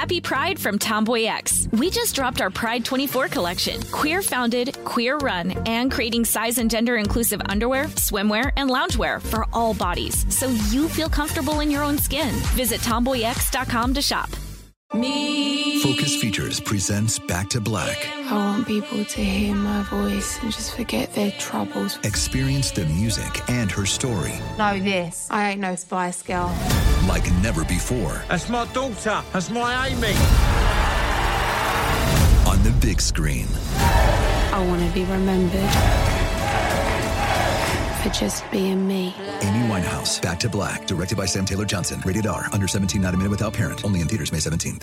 Happy Pride from Tomboy X. We just dropped our Pride 24 collection. Queer founded, queer run, and creating size and gender inclusive underwear, swimwear, and loungewear for all bodies so you feel comfortable in your own skin. Visit tomboyx.com to shop. Me. Focus Features presents Back to Black. I want people to hear my voice and just forget their troubles. Experience the music and her story. Know this. I ain't no Spice Girl. Like never before. That's my daughter. That's my Amy. On the big screen. I want to be remembered for just being me. Amy Winehouse, Back to Black, directed by Sam Taylor Johnson. Rated R, under 17, not a minute without parent. Only in theaters May 17th.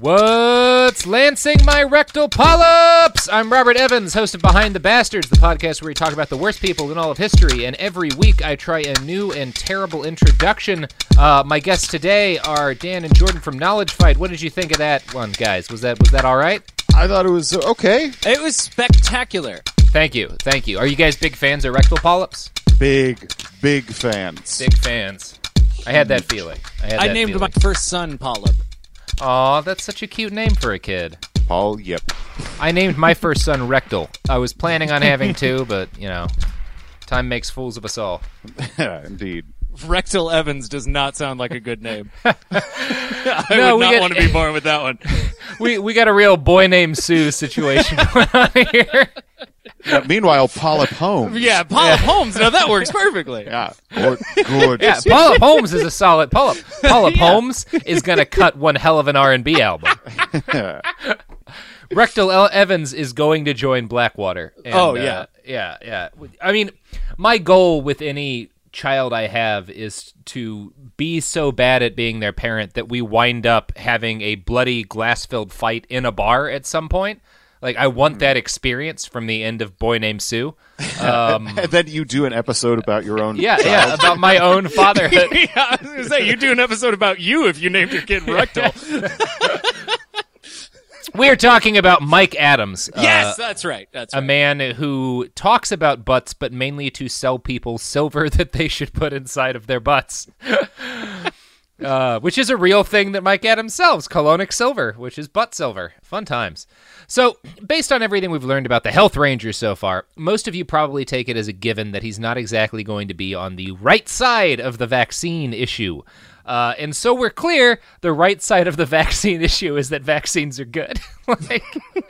What's lancing my rectal polyps? I'm Robert Evans, host of Behind the Bastards, the podcast where we talk about the worst people in all of history. And every week I try a new and terrible introduction. Uh, my guests today are Dan and Jordan from Knowledge Fight. What did you think of that one, guys? Was that was that all right? I thought it was okay. It was spectacular. Thank you, thank you. Are you guys big fans of rectal polyps? Big, big fans. Big fans. I had that feeling. I, had I that named feeling. my first son Polyp. Aw, that's such a cute name for a kid. Paul, yep. I named my first son Rectal. I was planning on having two, but, you know, time makes fools of us all. Indeed. Rectal Evans does not sound like a good name. I No, would we not get- want to be born with that one. We we got a real boy named Sue situation going on here. Yeah, meanwhile, Polyp Holmes. Yeah, Polyp Holmes. Now that works perfectly. Yeah. Good. good. Yeah, Polyp Holmes is a solid Polyp. Polyp Holmes is gonna cut one hell of an R and B album. Rectal L- Evans is going to join Blackwater. and, Oh, uh, yeah. yeah, yeah. I mean, my goal with any child I have is to be so bad at being their parent that we wind up having a bloody glass-filled fight in a bar at some point. Like I want that experience from the end of Boy Named Sue. Um, and then you do an episode about your own. yeah, child. yeah, about my own fatherhood. yeah, I was gonna say you do an episode about you if you named your kid Rectal. We're talking about Mike Adams. yes, uh, that's right. That's right. a man who talks about butts, but mainly to sell people silver that they should put inside of their butts. uh, which is a real thing that Mike Adams sells, colonic silver, which is butt silver. Fun times. So, based on everything we've learned about the Health Ranger so far, most of you probably take it as a given that he's not exactly going to be on the right side of the vaccine issue. Uh, and so we're clear the right side of the vaccine issue is that vaccines are good. like,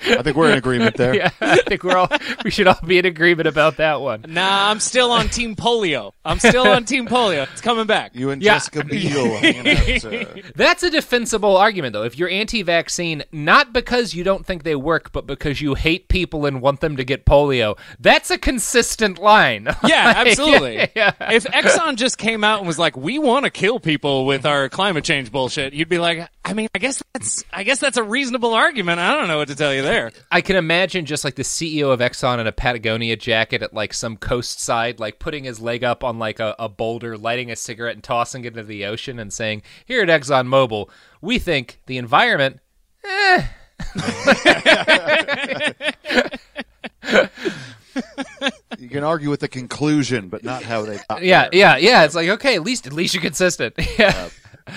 I think we're in agreement there. yeah, I think we're all we should all be in agreement about that one. Nah, I'm still on Team Polio. I'm still on Team Polio. It's coming back. You and Yeah. Jessica Biel hanging out. That's a defensible argument, though. If you're anti-vaccine, not because you don't think they work, but because you hate people and want them to get polio, that's a consistent line. Yeah, Like, absolutely. yeah, yeah. If Exxon just came out and was like, "We want to kill people with our climate change bullshit," you'd be like, "I mean, I guess that's, I guess that's a reasonable argument. I don't know what to tell you there." I can imagine just like the CEO of Exxon in a Patagonia jacket at like some coast side, like putting his leg up on like a, a boulder, lighting a cigarette, and tossing it into the ocean, and saying, "Here at Exxon Mobil, we think the environment." Eh. you can argue with the conclusion, but not how they. Yeah, there. yeah, yeah. It's like okay, at least at least you're consistent. yeah.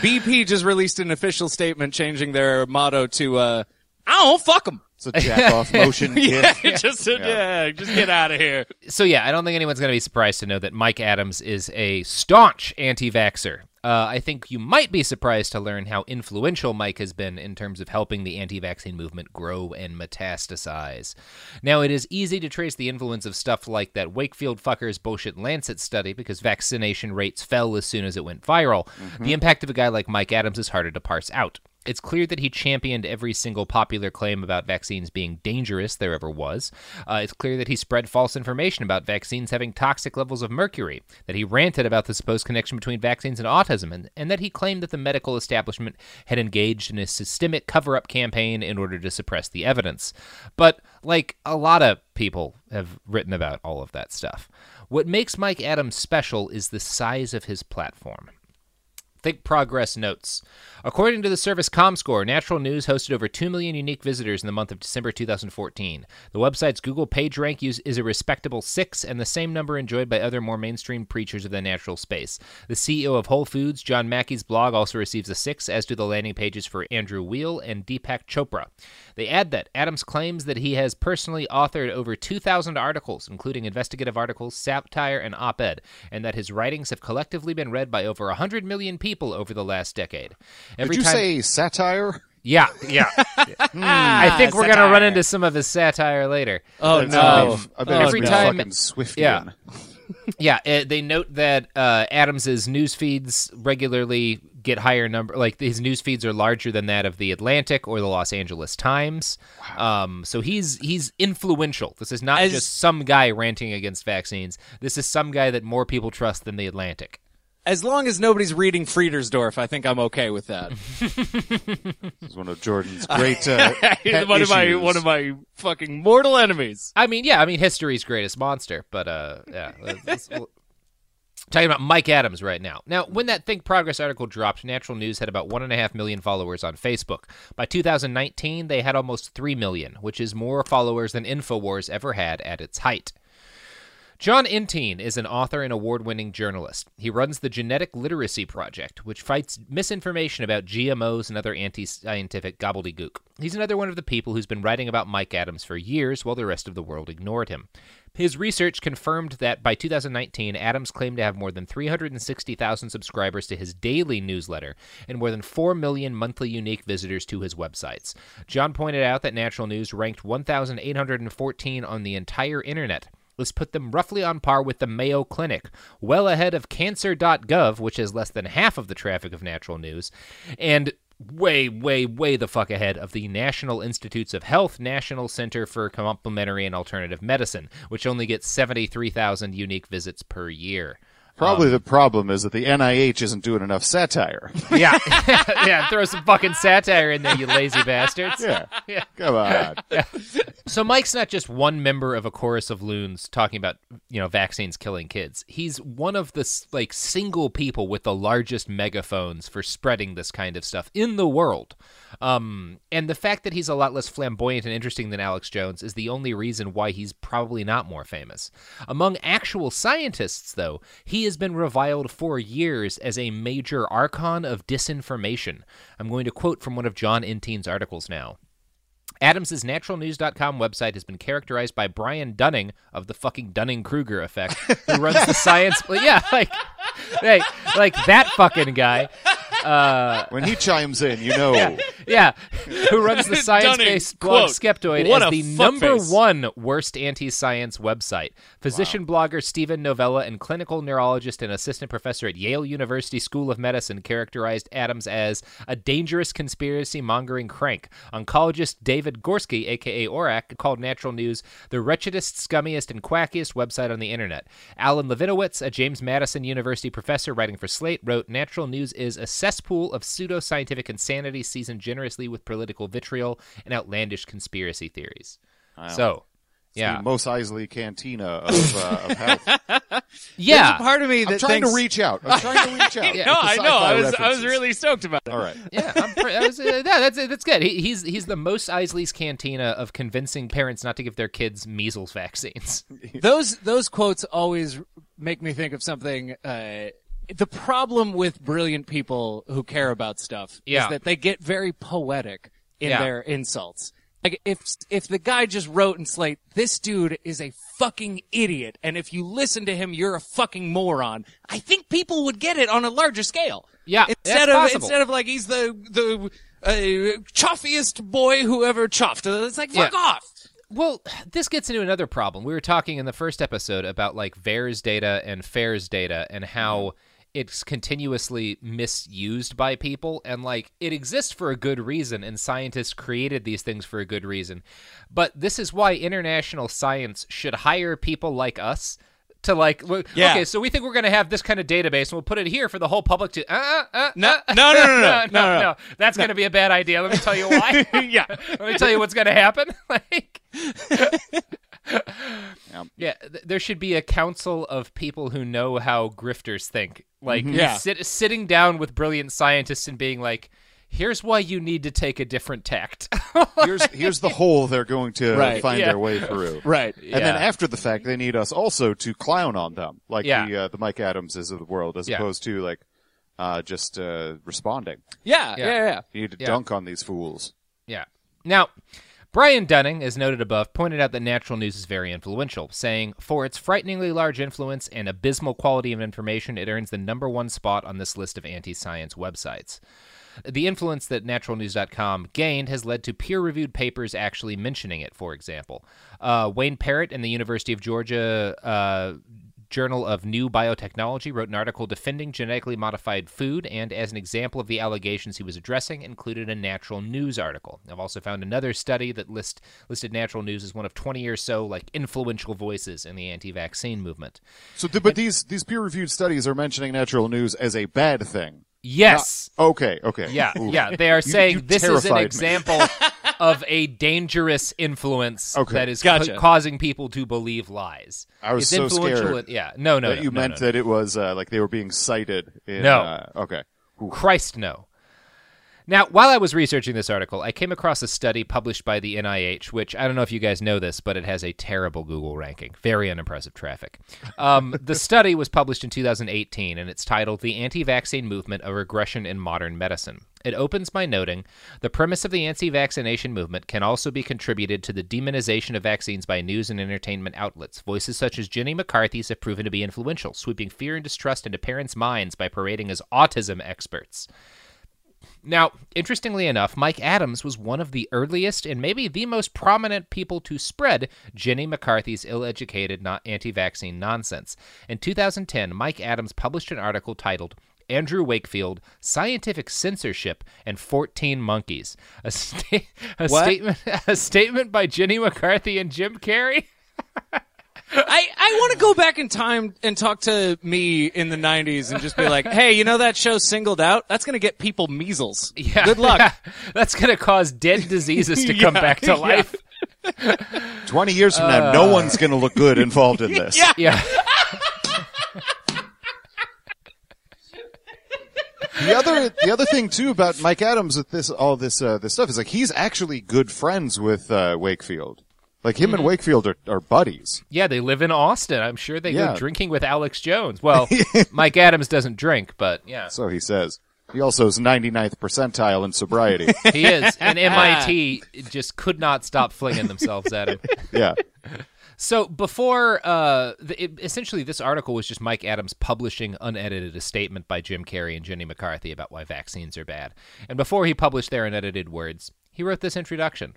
BP just released an official statement changing their motto to uh, "I don't fuck them." It's a jack off motion. yeah, gif. just yeah. just get out of here. So yeah, I don't think anyone's going to be surprised to know that Mike Adams is a staunch anti-vaxxer. Uh, I think you might be surprised to learn how influential Mike has been in terms of helping the anti vaccine movement grow and metastasize. Now, it is easy to trace the influence of stuff like that Wakefield fucker's bullshit Lancet study because vaccination rates fell as soon as it went viral. The impact of a guy like Mike Adams is harder to parse out. It's clear that he championed every single popular claim about vaccines being dangerous there ever was. Uh, it's clear that he spread false information about vaccines having toxic levels of mercury, that he ranted about the supposed connection between vaccines and autism, and, and that he claimed that the medical establishment had engaged in a systemic cover up campaign in order to suppress the evidence. But, like a lot of people have written about all of that stuff, what makes Mike Adams special is the size of his platform. Think Progress notes. According to the service ComScore, Natural News hosted over 2 million unique visitors in the month of December 2014. The website's Google PageRank use is a respectable 6 and the same number enjoyed by other more mainstream preachers of the natural space. The CEO of Whole Foods, John Mackey's blog, also receives a 6, as do the landing pages for Andrew Weil and Deepak Chopra. They add that Adams claims that he has personally authored over 2,000 articles, including investigative articles, satire, and op ed, and that his writings have collectively been read by over 100 million people over the last decade. Every Did you say satire? Yeah, yeah. I think we're gonna run into some of his satire later. Oh That's no! enough. I bet Oh, it's every been time- fucking Swiftian. Yeah. Yeah, uh, they note that uh, Adams's news feeds regularly get higher number. Like his news feeds are larger than that of the Atlantic or the Los Angeles Times. Um, so he's he's influential. This is not As- just some guy ranting against vaccines. This is some guy that more people trust than the Atlantic. As long as nobody's reading Friedersdorf, I think I'm okay with that. This is one of Jordan's great uh, pet one of my issues. one of my fucking mortal enemies. I mean, yeah, I mean history's greatest monster, but uh, yeah. Talking about Mike Adams right now. Now, when that Think Progress article dropped, Natural News had about one and a half million followers on Facebook. By 2019, they had almost three million, which is more followers than Infowars ever had at its height. John Entine is an author and award winning journalist. He runs the Genetic Literacy Project, which fights misinformation about GMOs and other anti scientific gobbledygook. He's another one of the people who's been writing about Mike Adams for years while the rest of the world ignored him. His research confirmed that by 2019, Adams claimed to have more than 360,000 subscribers to his daily newsletter and more than 4 million monthly unique visitors to his websites. John pointed out that Natural News ranked 1,814 on the entire internet. This put them roughly on par with the Mayo Clinic, well ahead of cancer.gov, which has less than half of the traffic of natural news, and way, way, way the fuck ahead of the National Institutes of Health National Center for Complementary and Alternative Medicine, which only gets 73,000 unique visits per year. Probably the problem is that the NIH isn't doing enough satire. Yeah. yeah, throw some fucking satire in there, you lazy bastards. yeah. Yeah. Come on. So Mike's not just one member of a chorus of loons talking about, you know, vaccines killing kids. He's one of the like single people with the largest megaphones for spreading this kind of stuff in the world. Um, and the fact that he's a lot less flamboyant and interesting than Alex Jones is the only reason why he's probably not more famous. Among actual scientists, though, he has been reviled for years as a major archon of disinformation. I'm going to quote from one of John Entine's articles now. Adams's naturalnews.com website has been characterized by Brian Dunning of the fucking Dunning Kruger effect, who runs the science. yeah, like, hey, like that fucking guy. Uh, when he chimes in, you know. yeah, yeah, who runs the science-based blog quote, Skeptoid "What as the number fuckface." one worst anti-science website. Physician blogger Steven Novella and clinical neurologist and assistant professor at Yale University School of Medicine characterized Adams as a dangerous conspiracy-mongering crank. Oncologist David Gorski, aka Orac, called Natural News the wretchedest, scummiest, and quackiest website on the internet. Alan Levinowitz, a James Madison University professor writing for Slate, wrote Natural News is a cesspool of pseudoscientific insanity seasoned generously with political vitriol and outlandish conspiracy theories. So, It's yeah. the Mos Eisley Cantina of, uh, of health. yeah. There's a part of me that I'm trying thinks, to reach out. I'm trying to reach out. Yeah. No, I know. I sci-fi was I was really stoked about it. All right. yeah, I'm pre- I was, uh, yeah, that's that's good. He, he's he's the most Isley's cantina of convincing parents not to give their kids measles vaccines. those those quotes always make me think of something. Uh, the problem with brilliant people who care about stuff Yeah. is that they get very poetic in Yeah. their insults. like if if the guy just wrote in Slate, this dude is a fucking idiot, and if you listen to him, you're a fucking moron. I think people would get it on a larger scale. Yeah, instead of possible. instead of like he's the the uh, choffiest boy who ever chuffed. It's like fuck Yeah. off. Well, this gets into another problem. We were talking in the first episode about like VAERS data and FAIRS data and how it's continuously misused by people and like it exists for a good reason and scientists created these things for a good reason. But this is why international science should hire people like us to like Yeah. okay, so we think we're going to have this kind of database and we'll put it here for the whole public to uh, uh, No, uh, no, no, no, no, no, no, no. That's going to be a bad idea. Let me tell you why. yeah. Let me tell you what's going to happen. like, yeah, th- there should be a council of people who know how grifters think. Like, Mhm. Yeah. sit, sitting down with brilliant scientists and being like, "Here's why you need to take a different tact." here's here's the hole they're going to Right. find Yeah. their way through. Right. And then after the fact, they need us also to clown on them, like Yeah. the uh, the Mike Adamses of the world, as Yeah. opposed to like uh, just uh, responding. Yeah, Yeah. yeah, yeah. You need to Yeah. dunk on these fools. Yeah. Now, Brian Dunning, as noted above, pointed out that natural news is very influential, saying, For its frighteningly large influence and abysmal quality of information, it earns the number one spot on this list of anti science websites. The influence that naturalnews.com gained has led to peer reviewed papers actually mentioning it, for example. Uh, Wayne Parrott in the University of Georgia uh, Journal of New Biotechnology wrote an article defending genetically modified food and, as an example of the allegations he was addressing, included a natural news article. I've also found another study that list, listed natural news as one of 20 or so like influential voices in the anti-vaccine movement. So, th- but these these peer reviewed studies are mentioning natural news as a bad thing. Yes. Not- okay. Okay. Yeah, Ooh. yeah. They are saying you this is an example of a dangerous influence Okay. that is ca- causing people to believe lies. I was it's so influential scared yeah, no, no, that no, you no, meant no. that it was uh, like they were being cited. In, No. Uh, okay. Ooh. Christ, no. Now, while I was researching this article, I came across a study published by the NIH, which I don't know if you guys know this, but it has a terrible Google ranking. Very unimpressive traffic. Um, the study was published in 2018, and it's titled The Anti Vaccine Movement A Regression in Modern Medicine. It opens by noting the premise of the anti vaccination movement can also be contributed to the demonization of vaccines by news and entertainment outlets. Voices such as Jenny McCarthy's have proven to be influential, sweeping fear and distrust into parents' minds by parading as autism experts. Now, interestingly enough, Mike Adams was one of the earliest and maybe the most prominent people to spread Jenny McCarthy's ill educated not anti vaccine nonsense. In 2010, Mike Adams published an article titled Andrew Wakefield, Scientific Censorship, and 14 Monkeys. A, sta- a statement a statement by Jenny McCarthy and Jim Carrey. I, I want to go back in time and talk to me in the 90s and just be like, hey, you know that show Singled Out? That's going to get people measles. Yeah, Good luck. yeah. That's going to cause dead diseases to come Yeah, back to yeah. life. Twenty years from now, no one's going to look good involved in this. Yeah. Yeah. The other the other thing too about Mike Adams with this all this uh, this stuff is like he's actually good friends with uh, Wakefield. Like him Mm-hmm. and Wakefield are, are buddies. Yeah, they live in Austin. I'm sure they Yeah. go drinking with Alex Jones. Well, Mike Adams doesn't drink, but yeah, So he says. He also is 99th percentile in sobriety. he is. And MIT just could not stop flinging themselves at him. yeah. So before, uh, the, it, essentially, this article was just Mike Adams publishing unedited a statement by Jim Carrey and Jenny McCarthy about why vaccines are bad. And before he published their unedited words, he wrote this introduction.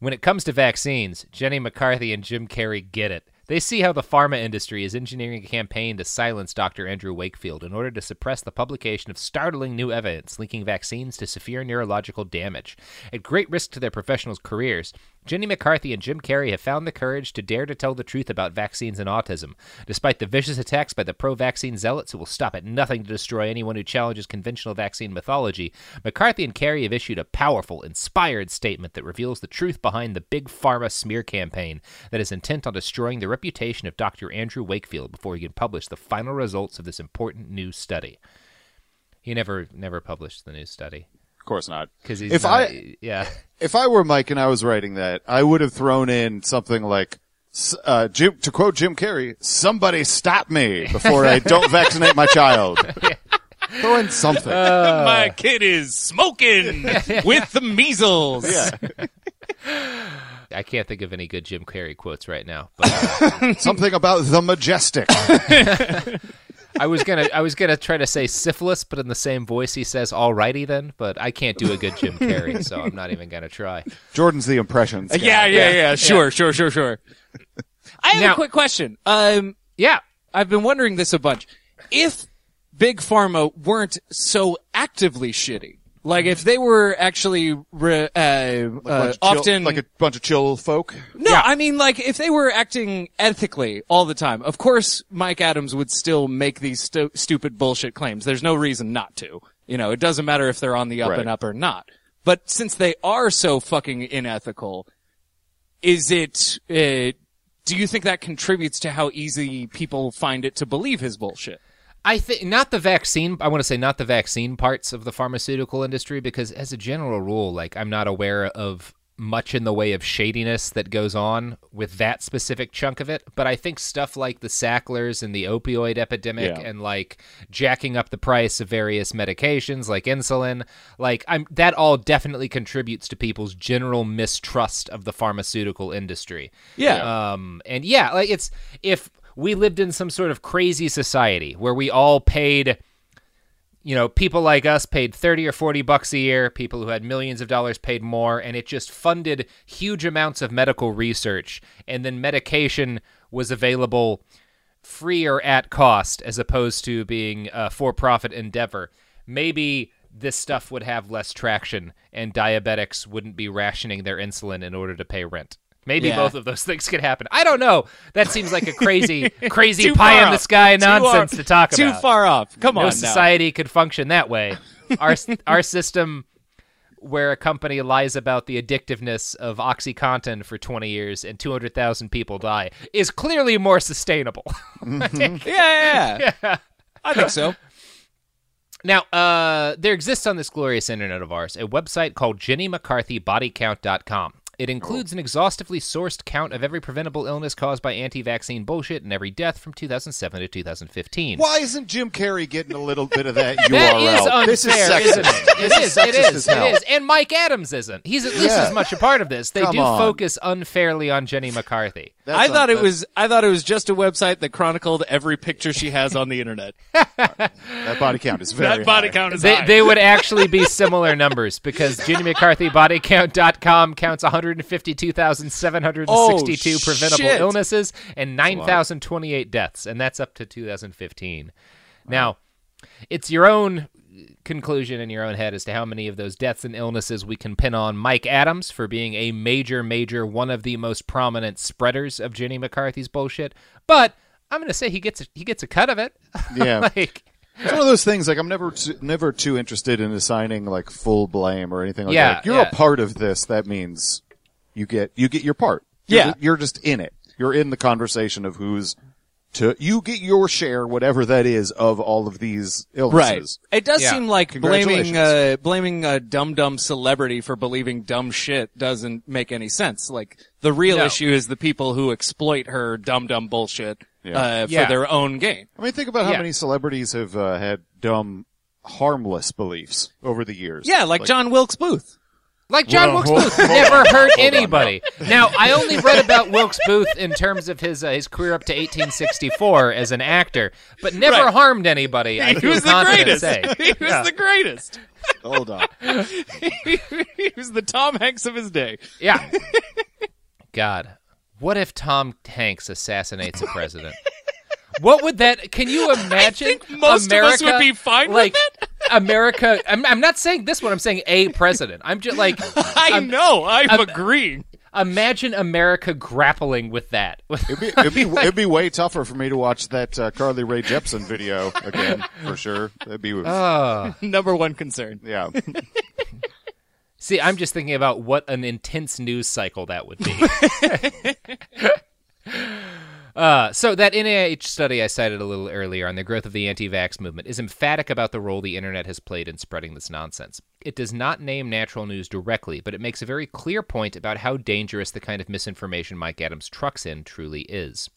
When it comes to vaccines, Jenny McCarthy and Jim Carrey get it. They see how the pharma industry is engineering a campaign to silence Dr. Andrew Wakefield in order to suppress the publication of startling new evidence linking vaccines to severe neurological damage. At great risk to their professionals' careers, Jenny McCarthy and Jim Carrey have found the courage to dare to tell the truth about vaccines and autism. Despite the vicious attacks by the pro vaccine zealots who will stop at nothing to destroy anyone who challenges conventional vaccine mythology, McCarthy and Carrey have issued a powerful, inspired statement that reveals the truth behind the big pharma smear campaign that is intent on destroying the reputation of Dr. Andrew Wakefield before he can publish the final results of this important new study. He never never published the new study course not. because he's If not- I yeah if I were Mike and I was writing that, I would have thrown in something like uh, Jim, to quote Jim Carrey, "Somebody stop me before I don't vaccinate my child." Throw in something. My kid is smoking with the measles. yeah. I can't think of any good Jim Carrey quotes right now. But Something about the majestic. I was gonna I was gonna try to say syphilis, but in the same voice he says "alrighty then," but I can't do a good Jim Carrey, so I'm not even gonna try. Jordan's the impressions. guy. yeah, yeah, yeah, Sure, sure, sure, sure. I have Now- a quick question. Um, Yeah, I've been wondering this a bunch. If big pharma weren't so actively shitty, like if they were actually re, uh, Like uh, bunch of chill- often like a bunch of chill folk. No, I mean like if they were acting ethically all the time. Of course, Mike Adams would still make these stu- stupid bullshit claims. There's no reason not to. You know, it doesn't matter if they're on the up Right. and up or not. But since they are so fucking unethical, is it? Uh, do you think that contributes to how easy people find it to believe his bullshit? I think not the vaccine. I want to say not the vaccine parts of the pharmaceutical industry because, as a general rule, like I'm not aware of much in the way of shadiness that goes on with that specific chunk of it. But I think stuff like the Sacklers and the opioid epidemic Yeah. and like jacking up the price of various medications like insulin, like I'm that all definitely contributes to people's general mistrust of the pharmaceutical industry. Yeah. Um, and yeah, like it's if we lived in some sort of crazy society where we all paid, you know, people like us paid 30 or 40 bucks a year, people who had millions of dollars paid more, and it just funded huge amounts of medical research, and then medication was available free or at cost as opposed to being a for profit endeavor. Maybe this stuff would have less traction and diabetics wouldn't be rationing their insulin in order to pay rent. Maybe Yeah. both of those things could happen. I don't know. That seems like a crazy, crazy pie in the sky nonsense far- to talk Too about. Too far off. Come no on No society could function that way. Our our system, where a company lies about the addictiveness of OxyContin for 20 years and 200,000 people die, is clearly more sustainable. Yeah, yeah, yeah. I think so. Now, uh, there exists on this glorious internet of ours a website called JennyMcCarthyBodyCount.com. It includes an exhaustively sourced count of every preventable illness caused by anti vaccine bullshit and every death from 2007 to 2015. Why isn't Jim Carrey getting a little bit of that URL? That is unfair, this is sexist. isn't it? It This is. It is. It is. And Mike Adams isn't. He's at least Yeah. as much a part of this. They Come do on. focus unfairly on Jenny McCarthy. That's I un- thought it was. I thought it was just a website that chronicled every picture she has on the internet. that body count is very that body high. count is They, high. they would actually be similar numbers because JennyMcCarthyBodyCount.com counts 152,762 Oh, preventable shit. illnesses and 9,028 deaths, and that's up to 2015. Now, it's your own conclusion in your own head as to how many of those deaths and illnesses we can pin on Mike Adams for being a major, major, one of the most prominent spreaders of Jenny McCarthy's bullshit. But I'm going to say he gets a, he gets a cut of it. Yeah. like It's one of those things. Like I'm never too, never too interested in assigning like full blame or anything like Yeah, that. Like, you're yeah. a part of this. That means you get you get your part. You're Yeah. you're just in it. You're in the conversation of who's to you get your share, whatever that is, of all of these illnesses. Right. It does Yeah. seem like blaming Congratulations. uh, blaming a dumb dumb celebrity for believing dumb shit doesn't make any sense. Like the real No. issue is the people who exploit her dumb dumb bullshit Yeah. uh, for Yeah. their own gain. I mean, think about how Yeah. many celebrities have uh, had dumb, harmless beliefs over the years. Yeah, like, John Wilkes Booth. Like John Wilkes Booth hold never on, hurt hold on. anybody. Now, I only read about Wilkes Booth in terms of his uh, his career up to 1864 as an actor, but never Right. harmed anybody. I He was the greatest. Say. He was Yeah. the greatest. Hold on. he was the Tom Hanks of his day. Yeah. God, what if Tom Hanks assassinates a president? What would that? Can you imagine? think most of us would be fine with it. America. I'm, I'm not saying this one. I'm saying a president. I'm just like. I I'm- know. I'm, I'm- agreeing. Imagine America grappling with that. It'd be, it'd be it'd be way tougher for me to watch that uh, Carly Rae Jepsen video again for sure. That'd be Oh. Number one concern. yeah. See, I'm just thinking about what an intense news cycle that would be. Uh, so that NIH study I cited a little earlier on the growth of the anti-vax movement is emphatic about the role the internet has played in spreading this nonsense. It does not name natural news directly, but it makes a very clear point about how dangerous the kind of misinformation Mike Adams trucks in truly is.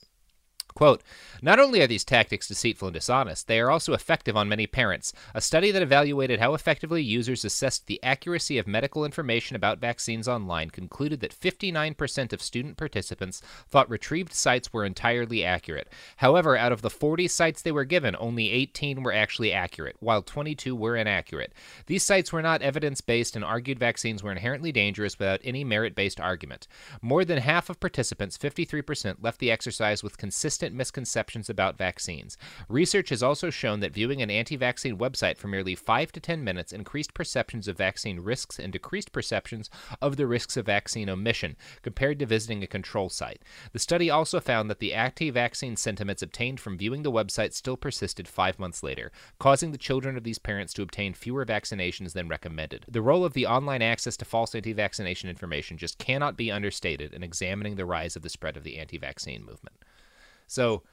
Quote, not only are these tactics deceitful and dishonest, they are also effective on many parents. A study that evaluated how effectively users assessed the accuracy of medical information about vaccines online concluded that 59% of student participants thought retrieved sites were entirely accurate. However, out of the 40 sites they were given, only 18 were actually accurate, while 22 were inaccurate. These sites were not evidence based and argued vaccines were inherently dangerous without any merit based argument. More than half of participants, 53%, left the exercise with consistent misconceptions about vaccines. Research has also shown that viewing an anti vaccine website for merely 5 to 10 minutes increased perceptions of vaccine risks and decreased perceptions of the risks of vaccine omission compared to visiting a control site. The study also found that the anti vaccine sentiments obtained from viewing the website still persisted five months later, causing the children of these parents to obtain fewer vaccinations than recommended. The role of the online access to false anti vaccination information just cannot be understated in examining the rise of the spread of the anti vaccine movement. So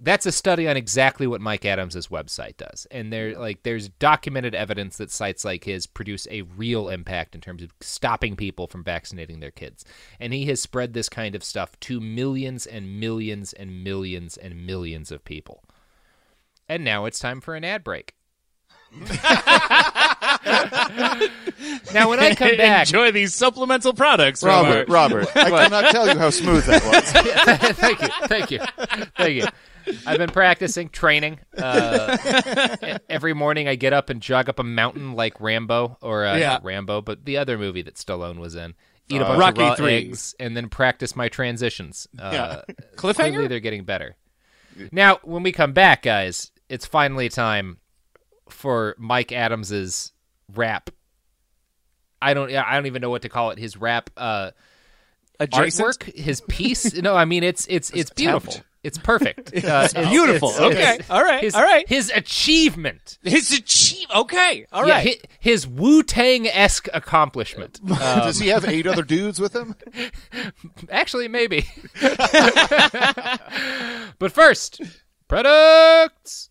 that's a study on exactly what Mike Adams' website does. And there like there's documented evidence that sites like his produce a real impact in terms of stopping people from vaccinating their kids. And he has spread this kind of stuff to millions and millions and millions and millions of people. And now it's time for an ad break. Now when I come back enjoy these supplemental products, from Robert, Robert, I cannot tell you how smooth that was. thank you, thank you, thank you. I've been practicing training. Uh, every morning, I get up and jog up a mountain like Rambo, or uh, Yeah. Rambo, but the other movie that Stallone was in. Eat a Uh, bunch Rocky of raw III. eggs and then practice my transitions. Uh, Yeah. Cliffhanger? Clearly, they're getting better. Now, when we come back, guys, it's finally time for Mike Adams's rap. I don't. I don't even know what to call it. His rap. Uh, Adjacent? artwork, his piece. no, I mean it's it's it's beautiful. It's perfect. Uh, It's beautiful. Okay. All right. His, All right. His achievement. His achieve. Okay. All right. yeah, right. hi- his Wu Tang esque accomplishment. Um, Does he have eight other dudes with him? Actually, maybe. but first, products.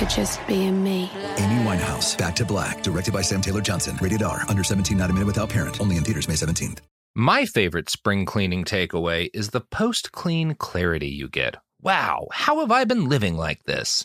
for just being me. Amy Winehouse, Back to Black, directed by Sam Taylor Johnson. Rated R, under 17, not a minute without parent. Only in theaters May 17th. My favorite spring cleaning takeaway is the post clean clarity you get. Wow, how have I been living like this?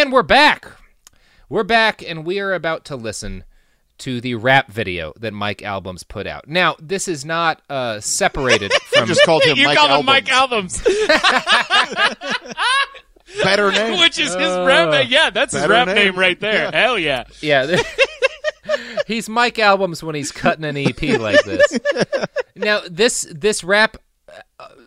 And we're back. We're back, and we are about to listen to the rap video that Mike Albums put out. Now, this is not uh, separated from. just called him you Mike call him Albums. Mike Albums, Better name. which is his rap. name. Yeah, that's his rap name. name, right there. Yeah. Hell yeah. Yeah. he's Mike Albums when he's cutting an EP like this. Now, this this rap uh,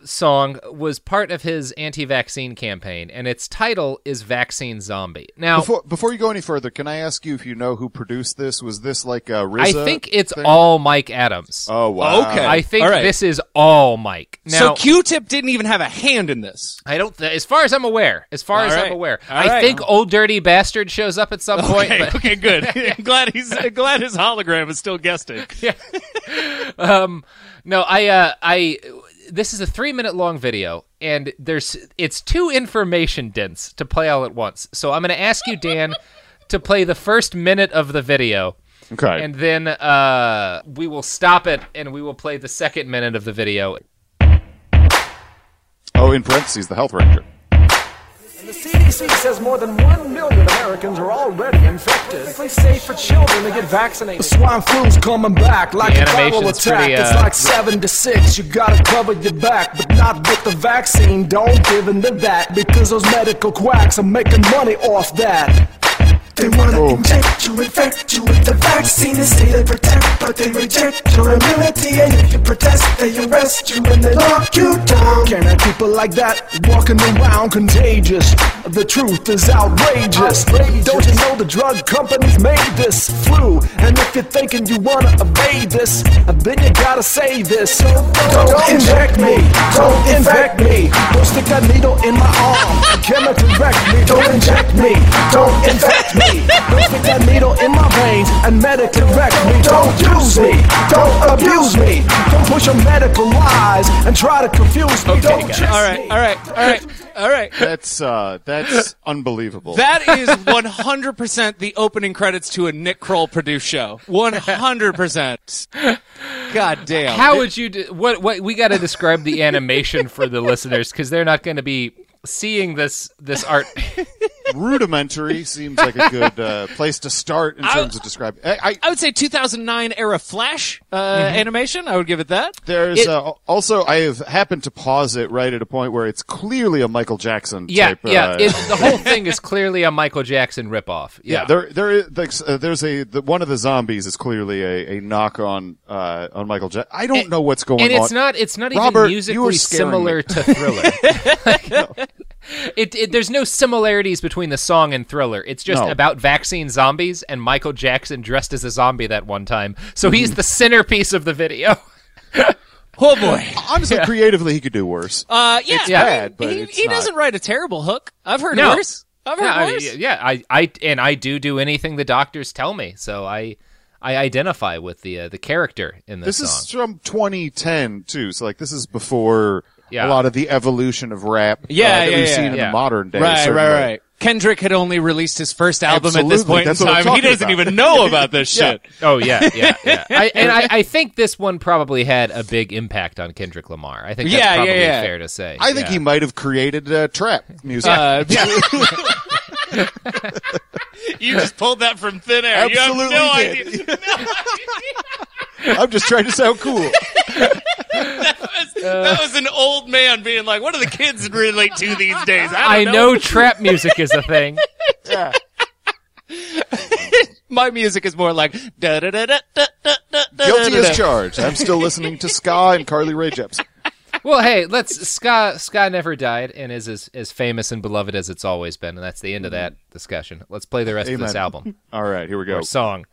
song was part of his anti-vaccine campaign, and its title is "Vaccine Zombie." Now, Before before you go any further, can I ask you if you know who produced this? Was this like a RZA I think it's thing? all Mike Adams. Oh wow. Okay. I think All right. this is all Mike. Now, so Q-Tip didn't even have a hand in this. I don't. Th- as far as I'm aware, as far All as right. I'm aware, All I right. think old dirty bastard shows up at some point. Okay, But, okay, good. I'm glad he's I'm glad his hologram is still guesting. um, no, I, uh, I. This is a three minute long video, and there's it's too information dense to play all at once. So I'm going to ask you, Dan, to play the first minute of the video. Okay. And then uh, we will stop it, and we will play the second minute of the video. oh, in parentheses, the health ranger. The CDC says more than one million Americans are already infected. It's safe for children to get vaccinated. The swine flu's coming back like The a viral attack. pretty, it's uh, like seven to six. You gotta cover your back, but not with the vaccine. Don't give in to that because those medical quacks are making money off that. They wanna Oh. inject you, infect you with the vaccine and say they protect, but they reject your immunity. And if you protest, they arrest you and they lock you down. Can't have people like that walking around contagious. The truth is outrageous. Don't you know the drug companies made this flu? And if you're thinking you wanna evade this, then you gotta say this. Don't inject me, don't infect me. Don't stick that needle in my arm and chemically wreck me. Don't inject me, don't infect me. Don't stick that needle in my veins and medically wreck me. Don't use me, don't abuse me. Don't push your medical lies and try to confuse me. Don't All right, all right, all right, all right. That's uh, that's unbelievable. That is 100% the opening credits to a Nick Kroll produced show. 100%. God damn. How would you? Do, what? What? We got to describe the animation for the listeners because they're not going to be seeing this this art. Rudimentary seems like a good uh, place to start in I- terms of describing. I, I, I would say 2009 era Flash uh, animation. I would give it that. there's It- uh, also I have happened to pause it right at a point where it's clearly a Michael Jackson. Yeah, type, yeah. uh, It, the whole thing is clearly a Michael Jackson ripoff. Yeah, Yeah, there, there is, like, uh, there's a, the, one of the zombies is clearly a, a knock on, uh, on Michael Jackson. I don't know what's going on. and it's not. It's not Robert, even you musically similar me. to Thriller. Like, it, it. There's no similarities between the song and Thriller. It's just No. about vaccine zombies and Michael Jackson dressed as a zombie that one time. So Mm-hmm. he's the centerpiece of the video. Oh boy. Honestly, creatively, he could do worse. Uh, yeah, It's I mean, bad, but he, it's he not. doesn't write a terrible hook. I've heard No. worse. I've heard yeah, I, worse. yeah, I, I, and I do do anything the doctors tell me. So I, I identify with the uh, the character in this, This song. is from 2010 too, so like this is before Yeah. a lot of the evolution of rap Yeah, uh, that yeah, we've yeah. seen in the modern day. Right, certainly. right, right. Kendrick had only released his first album at this point in that's what I'm time. He doesn't about. even know about this Yeah. shit. Oh yeah, yeah, yeah. I, and I, I think this one probably had a big impact on Kendrick Lamar. I think that's Yeah, yeah, probably yeah. fair to say. I think Yeah. he might have created uh, trap music. Uh, you just pulled that from thin air. Absolutely you have no did. idea. I'm just trying to sound cool. that, was, that was an old man being like, "What do the kids relate to these days?" I, I don't know trap music is a thing. Yeah. My music is more like da da da da da da da. Guilty as charged. I'm still listening to ska and Carly Rae Jepsen. Well, hey, let's ska ska never died and is as, as famous and beloved as it's always been, and that's the end of that discussion. Let's play the rest of this album All right, here we go. or song.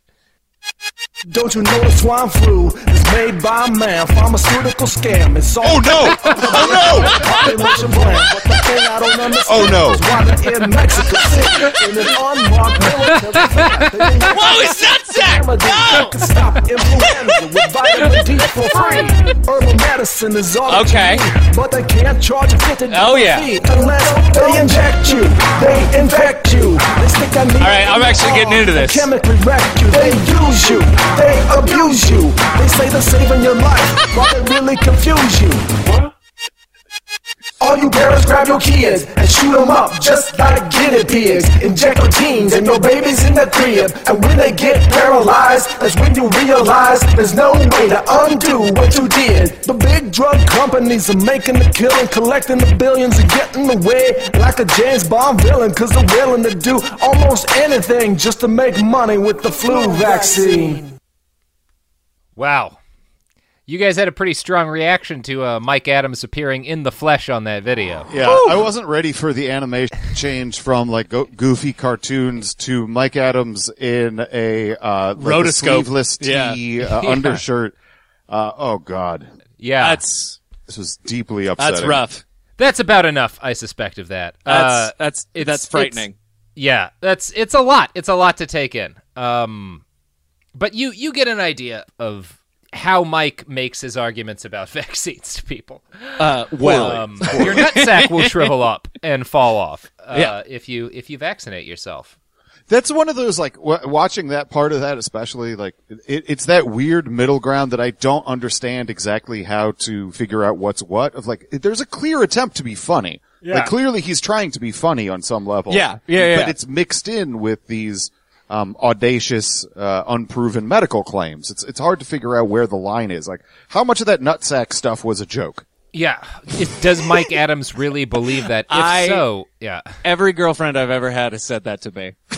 Don't you know the swine flu is made by man? Pharmaceutical scam. It's all Oh no! Oh no! population plan. But the thing I don't understand Oh, no. is why they're in Mexico oh, City in an unmarked military van. Whoa, it's not Zach! No! can stop influenza with vitamin D for free. Herbal medicine is all Okay. but they can't charge you fifty Oh, yeah. unless they inject you. They infect you. A needle right, I'm actually getting into this. Chemically wreck you, they use you, they abuse you. They say they're saving your life, but they really confuse you. All you parents grab your kids and shoot them up just like guinea pigs. Inject your teens and your babies in the crib. And when they get paralyzed, that's when you realize there's no way to undo what you did. The big drug companies are making the killing, collecting the billions and getting away like a James Bond villain. Cause they're willing to do almost anything just to make money with the flu vaccine. Wow. You guys had a pretty strong reaction to uh, Mike Adams appearing in the flesh on that video. Yeah, I wasn't ready for the animation change from like go- goofy cartoons to Mike Adams in a uh, like a Rotoscope. sleeveless Yeah. tee uh, Yeah. undershirt. Uh, oh God, Yeah. That's this was deeply upsetting. that's rough. That's about enough, I suspect, of that. That's Uh, that's it's- that's frightening. it's- yeah, that's it's a lot. It's a lot to take in. Um, but you you get an idea of how Mike makes his arguments about vaccines to people. Uh, well, Um, your nutsack will shrivel up and fall off uh, Yeah. if you if you vaccinate yourself. That's one of those like w- watching that part of that, especially like it, it's that weird middle ground that I don't understand exactly how to figure out what's what. Of like, there's a clear attempt to be funny. Yeah. Like clearly he's trying to be funny on some level. Yeah, yeah, yeah. But it's mixed in with these um, audacious, uh, unproven medical claims. It's it's hard to figure out where the line is. Like, how much of that nutsack stuff was a joke? Yeah, It- does Mike Adams really believe that? If I- so, yeah, Every girlfriend I've ever had has said that to me.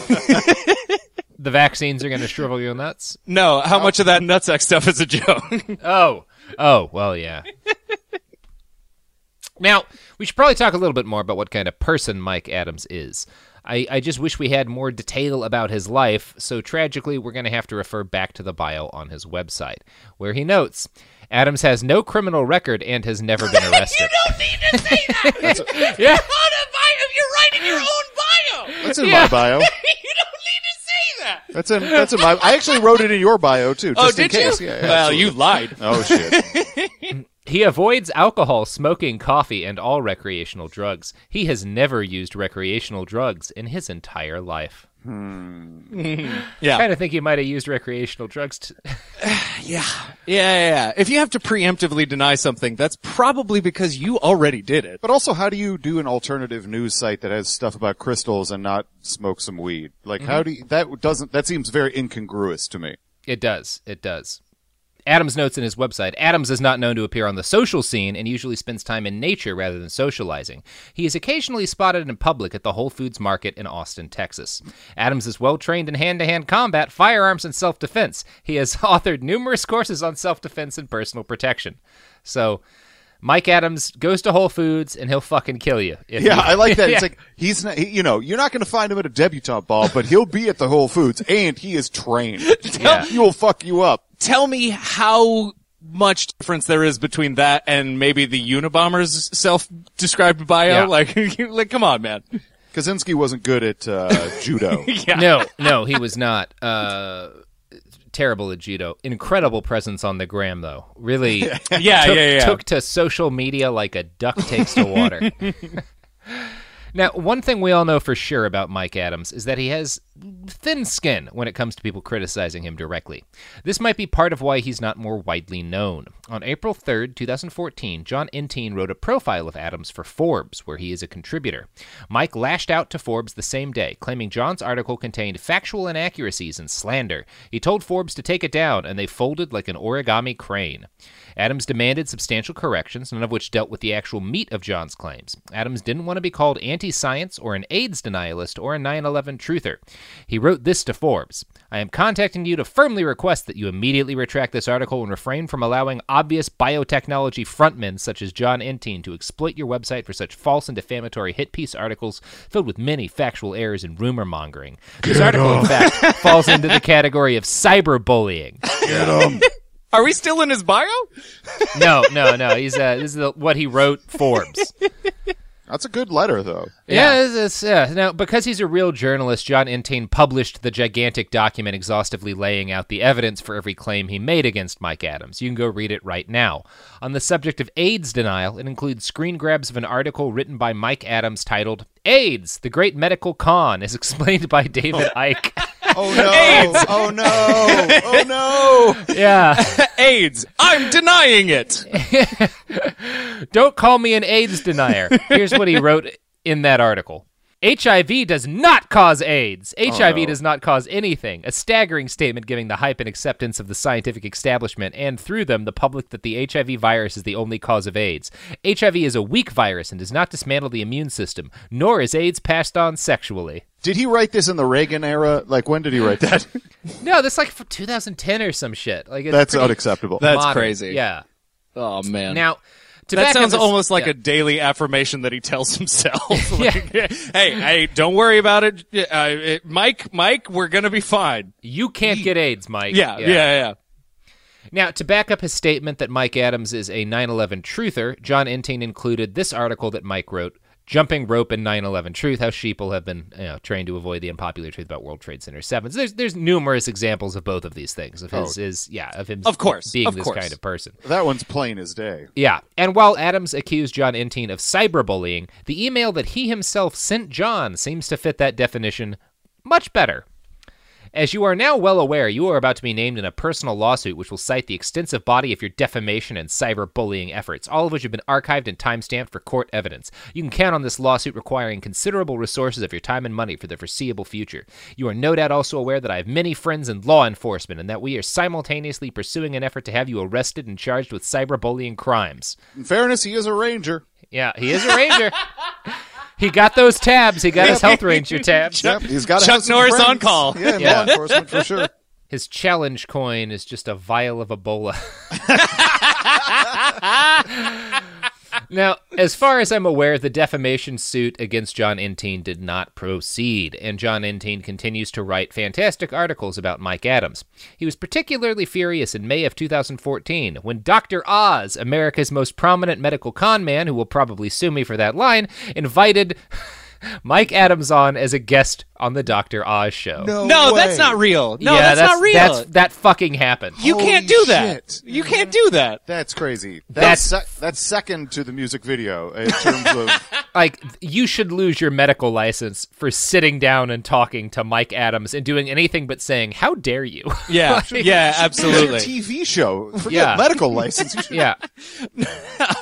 the vaccines are going to shrivel your nuts. No, how much of that nutsack stuff is a joke? Oh, oh, well, yeah. now, we should probably talk a little bit more about what kind of person Mike Adams is. I, I just wish we had more detail about his life, so tragically, we're going to have to refer back to the bio on his website, where he notes Adams has no criminal record and has never been arrested. You don't need to say that. yeah. You're writing your own bio. That's in Yeah. my bio. you don't need to say that. That's in that's in my. I actually wrote it in your bio too, Oh, just in did you? case. Yeah, yeah, well, absolutely. you lied. Oh shit. He avoids alcohol, smoking, coffee, and all recreational drugs. He has never used recreational drugs in his entire life. Hmm. Yeah. kind of think he might have used recreational drugs. To... Yeah. Yeah, yeah, yeah. If you have to preemptively deny something, that's probably because you already did it. But also, how do you do an alternative news site that has stuff about crystals and not smoke some weed? Like, how mm-hmm. do you, that doesn't, that seems very incongruous to me. It does. It does. Adams notes in his website Adams is not known to appear on the social scene and usually spends time in nature rather than socializing. He is occasionally spotted in public at the Whole Foods Market in Austin, Texas. Adams is well trained in hand to hand combat, firearms, and self defense. He has authored numerous courses on self defense and personal protection. So, Mike Adams goes to Whole Foods and he'll fucking kill you. Yeah, you- I like that. Yeah. It's like, he's not, he, you know, you're not going to find him at a debutante ball, but he'll be at the Whole Foods and he is trained. Yeah. He will fuck you up. Tell me how much difference there is between that and maybe the Unabomber's self-described bio. Yeah. Like, like, come on, man. Kaczynski wasn't good at uh, judo. Yeah. No, no, he was not. Uh, terrible at judo. Incredible presence on the gram, though. Really, Yeah, took, yeah, yeah. took to social media like a duck takes to water. now, one thing we all know for sure about Mike Adams is that he has thin skin when it comes to people criticizing him directly. This might be part of why he's not more widely known. On April 3rd, 2014, John Entine wrote a profile of Adams for Forbes, where he is a contributor. Mike lashed out to Forbes the same day, claiming John's article contained factual inaccuracies and slander. He told Forbes to take it down, and they folded like an origami crane. Adams demanded substantial corrections, none of which dealt with the actual meat of John's claims. Adams didn't want to be called anti science or an AIDS denialist or a 9 11 truther. He wrote this to Forbes I am contacting you to firmly request that you immediately retract this article and refrain from allowing obvious biotechnology frontmen such as John Entine to exploit your website for such false and defamatory hit piece articles filled with many factual errors and rumor mongering. This article, in fact, falls into the category of cyberbullying. Are we still in his bio? No, no, no. He's uh, this is the, what he wrote Forbes. That's a good letter, though. Yeah, it's, it's- yeah. Now, because he's a real journalist, John Entine published the gigantic document exhaustively laying out the evidence for every claim he made against Mike Adams. You can go read it right now. On the subject of AIDS denial, it includes screen grabs of an article written by Mike Adams titled AIDS, the Great Medical Con, as explained by David Icke. Oh no! Oh no! Oh no! yeah. AIDS. I'm denying it. Don't call me an AIDS denier. Here's what he wrote in that article. HIV does not cause AIDS. Oh, HIV no. does not cause anything. A staggering statement giving the hype and acceptance of the scientific establishment and through them the public that the HIV virus is the only cause of AIDS. HIV is a weak virus and does not dismantle the immune system, nor is AIDS passed on sexually. Did he write this in the Reagan era? Like, when did he write that? No, that's like for 2010 or some shit. Like it's That's pretty unacceptable. That's modern. crazy. Yeah. Oh man. Now, to that sounds almost like yeah. a daily affirmation that he tells himself. Like, hey, hey, don't worry about it. Uh, it. Mike, Mike, we're gonna be fine. You can't get AIDS, Mike. Yeah, yeah, yeah. Now, to back up his statement that Mike Adams is a 9 11 truther, John Entine included this article that Mike wrote Jumping Rope and 9 11 Truth How Sheeple Have Been you know, Trained to Avoid the Unpopular Truth About World Trade Center 7. So there's, there's numerous examples of both of these things, of his, Oh. his yeah, of him Of course, being of this course. kind of person. That one's plain as day. Yeah, and while Adams accused John Entine of cyberbullying, the email that he himself sent John seems to fit that definition much better. As you are now well aware, you are about to be named in a personal lawsuit which will cite the extensive body of your defamation and cyberbullying efforts, all of which have been archived and timestamped for court evidence. You can count on this lawsuit requiring considerable resources of your time and money for the foreseeable future. You are no doubt also aware that I have many friends in law enforcement and that we are simultaneously pursuing an effort to have you arrested and charged with cyberbullying crimes. In fairness, he is a ranger. Yeah, he is a ranger. he got those tabs. He got his health ranger tabs. Yep, he's got Chuck Norris on call. Yeah, in Yeah. law enforcement for sure. His challenge coin is just a vial of Ebola. now, as far as I'm aware, the defamation suit against John Entine did not proceed, and John Entine continues to write fantastic articles about Mike Adams. He was particularly furious in May of 2014 when Dr. Oz, America's most prominent medical con man, who will probably sue me for that line, invited Mike Adams on as a guest on the Dr. Oz show. No, that's not real. No, Yeah, that's, not real. That's, that fucking happened. you can't do that. You can't do that. That's crazy. That's- That's sec- that's second to the music video in terms of like you should lose your medical license for sitting down and talking to Mike Adams and doing anything but saying "How dare you?" Yeah, Like- yeah, It's your absolutely. TV show. Forget Yeah. medical license. Yeah,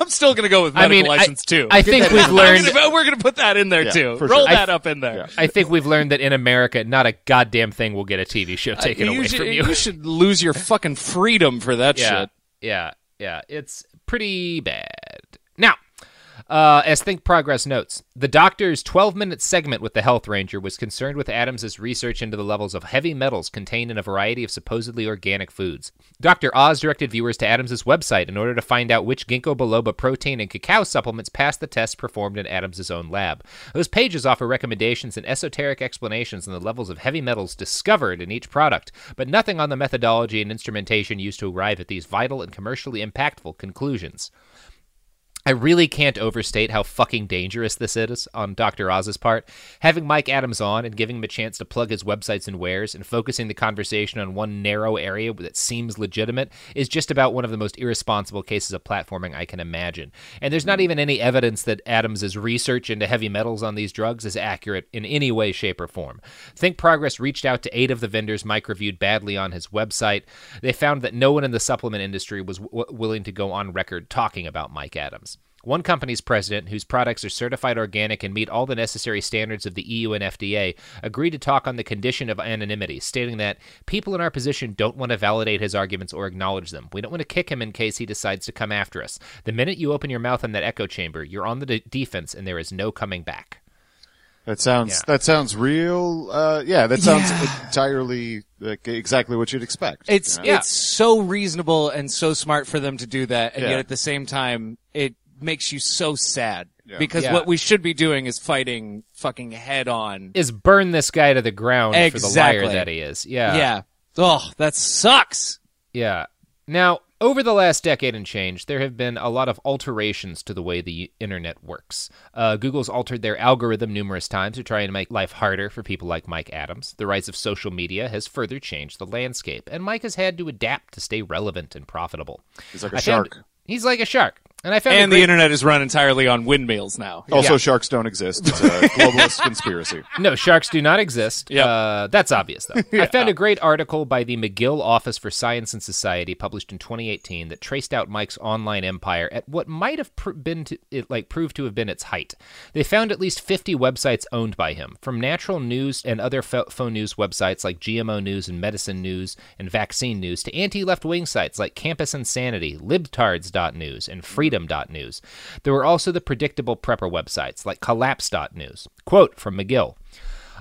I'm still gonna go with I medical mean, I- license too. I think we've learned- We're gonna, we're gonna put that in there Yeah, too. Roll sure. that up in there. I think we've learned that in America, not a goddamn thing will get a TV show taken Uh, away should, from you. You should lose your fucking freedom for that yeah, shit. yeah, yeah. It's pretty bad. Uh, as Think Progress notes, the doctor's 12 minute segment with the Health Ranger was concerned with Adams' research into the levels of heavy metals contained in a variety of supposedly organic foods. Dr. Oz directed viewers to Adams' website in order to find out which ginkgo biloba protein and cacao supplements passed the tests performed in Adams' own lab. Those pages offer recommendations and esoteric explanations on the levels of heavy metals discovered in each product, but nothing on the methodology and instrumentation used to arrive at these vital and commercially impactful conclusions. I really can't overstate how fucking dangerous this is on Dr. Oz's part. Having Mike Adams on and giving him a chance to plug his websites and wares and focusing the conversation on one narrow area that seems legitimate is just about one of the most irresponsible cases of platforming I can imagine. And there's not hmm. even any evidence that Adams' research into heavy metals on these drugs is accurate in any way, shape, or form. Think Progress reached out to eight of the vendors Mike reviewed badly on his website. They found that no one in the supplement industry was w- willing to go on record talking about Mike Adams. One company's president, whose products are certified organic and meet all the necessary standards of the EU and FDA, agreed to talk on the condition of anonymity, stating that people in our position don't want to validate his arguments or acknowledge them. We don't want to kick him in case he decides to come after us. The minute you open your mouth in that echo chamber, you're on the de- defense and there is no coming back. That sounds that sounds real. Uh, yeah, that sounds entirely like exactly what you'd expect. It's you know? it's so reasonable and so smart for them to do that, and Yeah. yet at the same time, it makes you so sad Yeah. because Yeah. what we should be doing is fighting fucking head on. Is burn this guy to the ground for the liar that he is. Yeah. Yeah. Oh, that sucks. Yeah. Now, Over the last decade and change, there have been a lot of alterations to the way the internet works. Uh, Google's altered their algorithm numerous times to try and make life harder for people like Mike Adams. The rise of social media has further changed the landscape, and Mike has had to adapt to stay relevant and profitable. He's like a I found- shark. he's like a shark. And I found And the great- internet is run entirely on windmills now. Also, Yeah. sharks don't exist. It's a globalist conspiracy. No, sharks do not exist. Uh, that's obvious, though. I found a great article by the McGill Office for Science and Society, published in 2018, that traced out Mike's online empire at what might have pr- been to, it like proved to have been its height. They found at least 50 websites owned by him, from natural news and other pho- phone news websites like GMO News and Medicine News and Vaccine News, to anti-left wing sites like Campus Insanity, Libtards.news, and Freedom.news. There were also the predictable prepper websites like Collapse.news. Quote from McGill.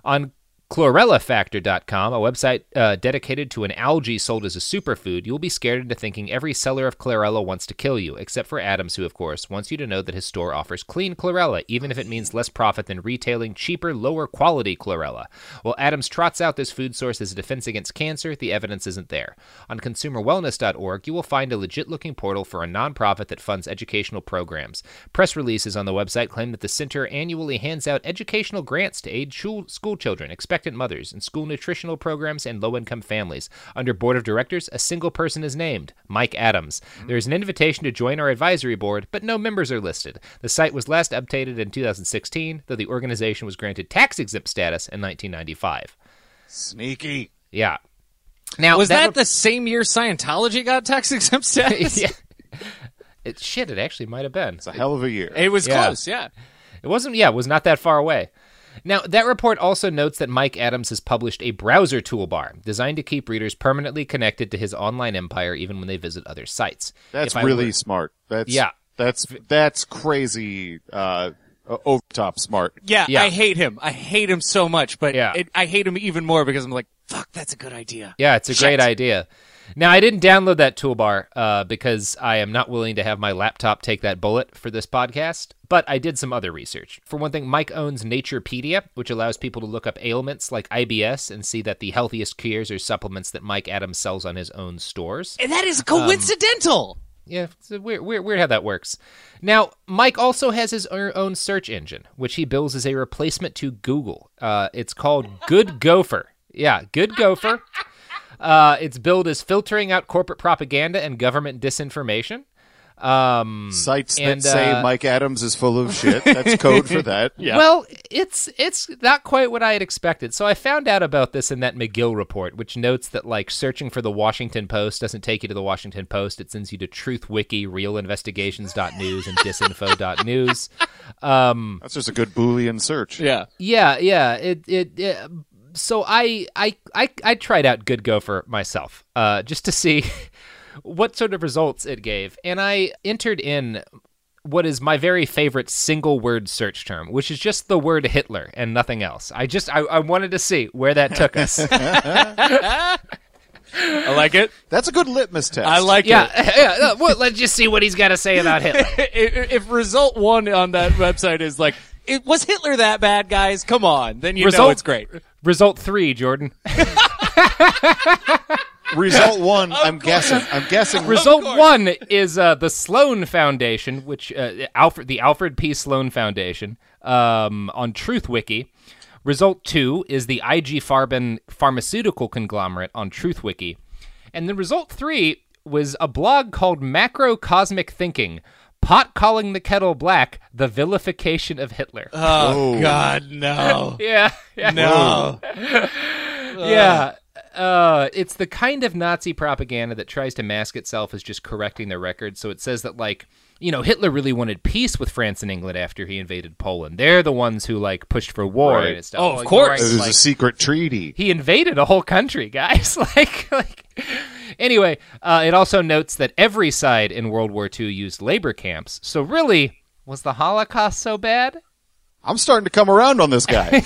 On chlorellafactor.com, a website uh, dedicated to an algae sold as a superfood, you'll be scared into thinking every seller of chlorella wants to kill you, except for Adams, who, of course, wants you to know that his store offers clean chlorella, even if it means less profit than retailing cheaper, lower quality chlorella. While Adams trots out this food source as a defense against cancer, the evidence isn't there. On consumerwellness.org, you will find a legit looking portal for a nonprofit that funds educational programs. Press releases on the website claim that the center annually hands out educational grants to aid school, school children, expectant mothers, and school nutritional programs and low income families. Under board of directors, a single person is named Mike Adams. There is an invitation to join our advisory board, but no members are listed. The site was last updated in 2016, though the organization was granted tax exempt status in 1995. Sneaky. Yeah. Now was that, that the same year Scientology got tax exempt status? yeah. It, shit, it actually might have been. It's a hell of a year. It was Yeah. close, yeah. It wasn't, yeah, it was not that far away. Now, that report also notes that Mike Adams has published a browser toolbar designed to keep readers permanently connected to his online empire even when they visit other sites. That's really were- smart. That's Yeah. That's that's crazy. Uh, over top smart. Yeah, Yeah. I hate him. I hate him so much, but Yeah. it, I hate him even more because I'm like, fuck, that's a good idea. Yeah, it's a Shit. great idea. Now, I didn't download that toolbar uh, because I am not willing to have my laptop take that bullet for this podcast, but I did some other research. For one thing, Mike owns Naturepedia, which allows people to look up ailments like IBS and see that the healthiest cures are supplements that Mike Adams sells on his own stores. And that is coincidental. Yeah, it's weird, weird, weird how that works. Now, Mike also has his own search engine, which he bills as a replacement to Google. Uh, it's called Good Gopher. Yeah, Good Gopher. Uh, it's billed as filtering out corporate propaganda and government disinformation. Um, Sites and, that say uh, Mike Adams is full of shit. That's code for that. Yeah. Well, it's it's not quite what I had expected. So I found out about this in that McGill report, which notes that like searching for the Washington Post doesn't take you to the Washington Post. It sends you to TruthWiki, RealInvestigations.news, and Disinfo.news. Um, That's just a good Boolean search. Yeah. yeah, yeah. It it. it so I, I I I tried out Good Gopher myself, uh, just to see what sort of results it gave, and I entered in what is my very favorite single word search term, which is just the word Hitler and nothing else. I just I, I wanted to see where that took us. I like it. That's a good litmus test. I like yeah, it. yeah. Well, let's just see what he's got to say about Hitler. if, if result one on that website is like, it, was Hitler that bad, guys? Come on, then you know Result- it's great. Result three, Jordan. Result one. I'm guessing. I'm guessing. Result one is uh, the Sloan Foundation, which uh, Alfred, the Alfred P. Sloan Foundation, um, on TruthWiki. Result two is the IG Farben pharmaceutical conglomerate on TruthWiki, and then result three was a blog called Macrocosmic Thinking. Pot calling the kettle black, the vilification of Hitler. Oh, God, no. yeah, yeah. No. yeah. Uh, it's the kind of Nazi propaganda that tries to mask itself as just correcting their record. So it says that, like, you know, Hitler really wanted peace with France and England after he invaded Poland. They're the ones who, like, pushed for war Right. and stuff. Oh, of Like, course. It was like, a secret treaty. he invaded a whole country, guys. like, like. Anyway, uh, it also notes that every side in World War II used labor camps. So really, was the Holocaust so bad? I'm starting to come around on this guy.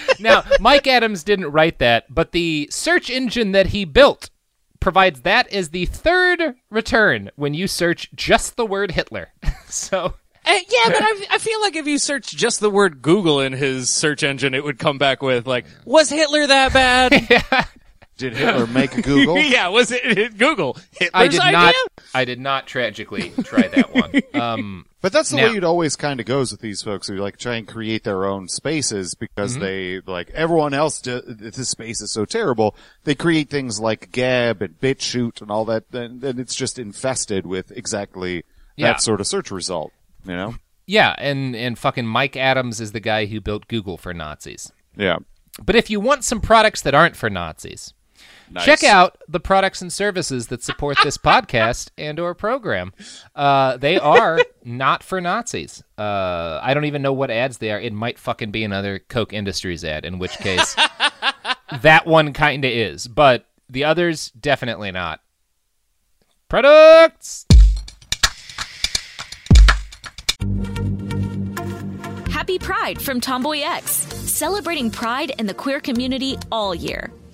now, Mike Adams didn't write that, but the search engine that he built provides that as the third return when you search just the word Hitler. so, Eh, yeah, but I, I feel like if you search just the word Google in his search engine, it would come back with like, "Was Hitler that bad?" Did Hitler make Google? yeah, was it Google? Hitler's I did idea? not. I did not tragically try that one. Um, But that's the Now- way it always kind of goes with these folks who like try and create their own spaces because Mhm. they like everyone else. Do, this space is so terrible. They create things like Gab and BitChute and all that, and, and it's just infested with exactly Yeah. that sort of search result. You know? yeah, and and fucking Mike Adams is the guy who built Google for Nazis. Yeah. But if you want some products that aren't for Nazis, Nice. check out the products and services that support this podcast and or program. Uh, they are not for Nazis. Uh, I don't even know what ads they are. It might fucking be another Koch Industries ad, in which case that one kind of is. But the others, definitely not. Products! Happy Pride from Tomboy X, celebrating pride and the queer community all year.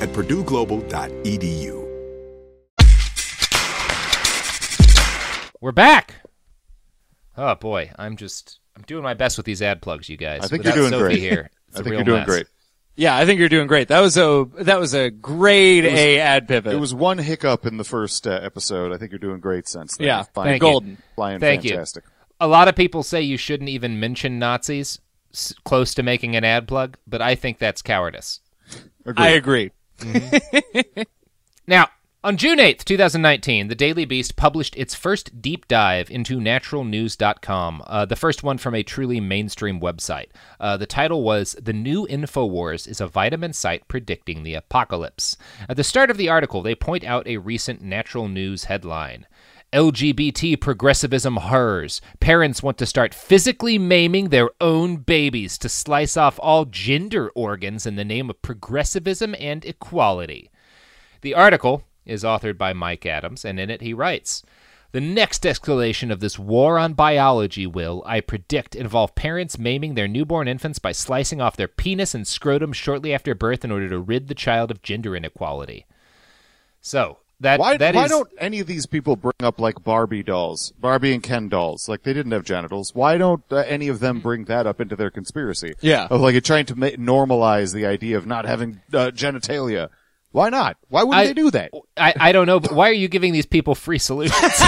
at purdueglobal.edu. We're back. Oh boy, I'm just I'm doing my best with these ad plugs, you guys. I think Without you're doing Sophie great. Here, it's I a think you're doing mess. great. Yeah, I think you're doing great. That was a that was a grade was- A ad pivot. It was one hiccup in the first uh, episode. I think you're doing great since then. Yeah, Flying, Thank you. golden. Flying Thank fantastic. you. A lot of people say you shouldn't even mention Nazis s- close to making an ad plug, but I think that's cowardice. I agree. Now, on June 8th, 2019, the Daily Beast published its first deep dive into naturalnews.com, uh, the first one from a truly mainstream website. Uh, the title was The New InfoWars is a vitamin site predicting the apocalypse. At the start of the article, they point out a recent natural news headline. LGBT progressivism horrors. Parents want to start physically maiming their own babies to slice off all gender organs in the name of progressivism and equality. The article is authored by Mike Adams, and in it he writes The next escalation of this war on biology will, I predict, involve parents maiming their newborn infants by slicing off their penis and scrotum shortly after birth in order to rid the child of gender inequality. So, that, Why, that why is- don't any of these people bring up like Barbie dolls, Barbie and Ken dolls? Like they didn't have genitals. Why don't uh, any of them bring that up into their conspiracy? Yeah. of like trying to ma- normalize the idea of not having uh, genitalia. Why not? Why would I- they do that? I, I don't know, but why are you giving these people free solutions?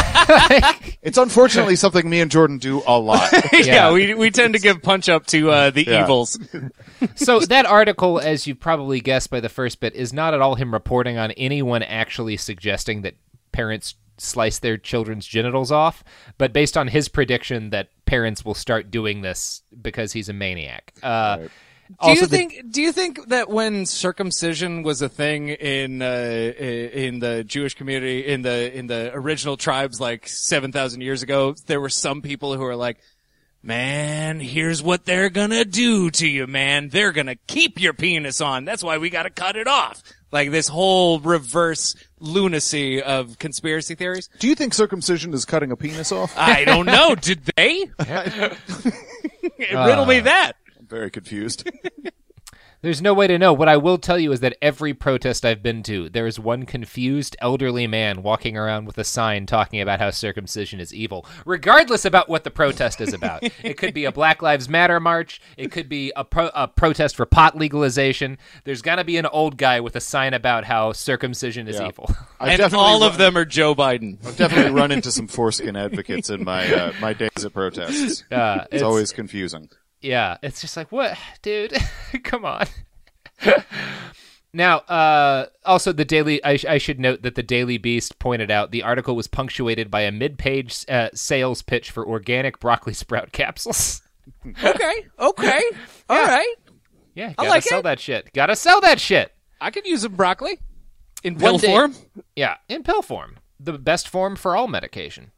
It's unfortunately something me and Jordan do a lot. yeah, Yeah. we we tend to give punch up to uh, the Yeah. evils. so that article, as you've probably guessed by the first bit, is not at all him reporting on anyone actually suggesting that parents slice their children's genitals off, but based on his prediction that parents will start doing this because he's a maniac. Uh, Do also you the- think? Do you think that when circumcision was a thing in uh, in the Jewish community, in the in the original tribes, like seven thousand years ago, there were some people who were like, "Man, here's what they're gonna do to you, man. They're gonna keep your penis on. That's why we gotta cut it off." Like this whole reverse lunacy of conspiracy theories. Do you think circumcision is cutting a penis off? I don't know. Did they? Riddle me Uh, that. I'm very confused. There's no way to know. What I will tell you is that every protest I've been to, there is one confused elderly man walking around with a sign talking about how circumcision is evil, regardless about what the protest is about. it could be a Black Lives Matter march. It could be a, pro- a protest for pot legalization. There's going to be an old guy with a sign about how circumcision is Yeah. evil. I've and definitely all of them are Joe Biden. I've definitely run into some foreskin advocates in my uh, my days at protests. Uh, it's, always confusing. Yeah, it's just like, what, dude? Come on. now, uh, also the Daily. I, sh- I should note that the Daily Beast pointed out the article was punctuated by a mid-page uh, sales pitch for organic broccoli sprout capsules. Okay, okay, all right. yeah, I gotta like sell it. that shit. Gotta sell that shit. I could use some broccoli in pill form. Yeah, in pill form, the best form for all medication.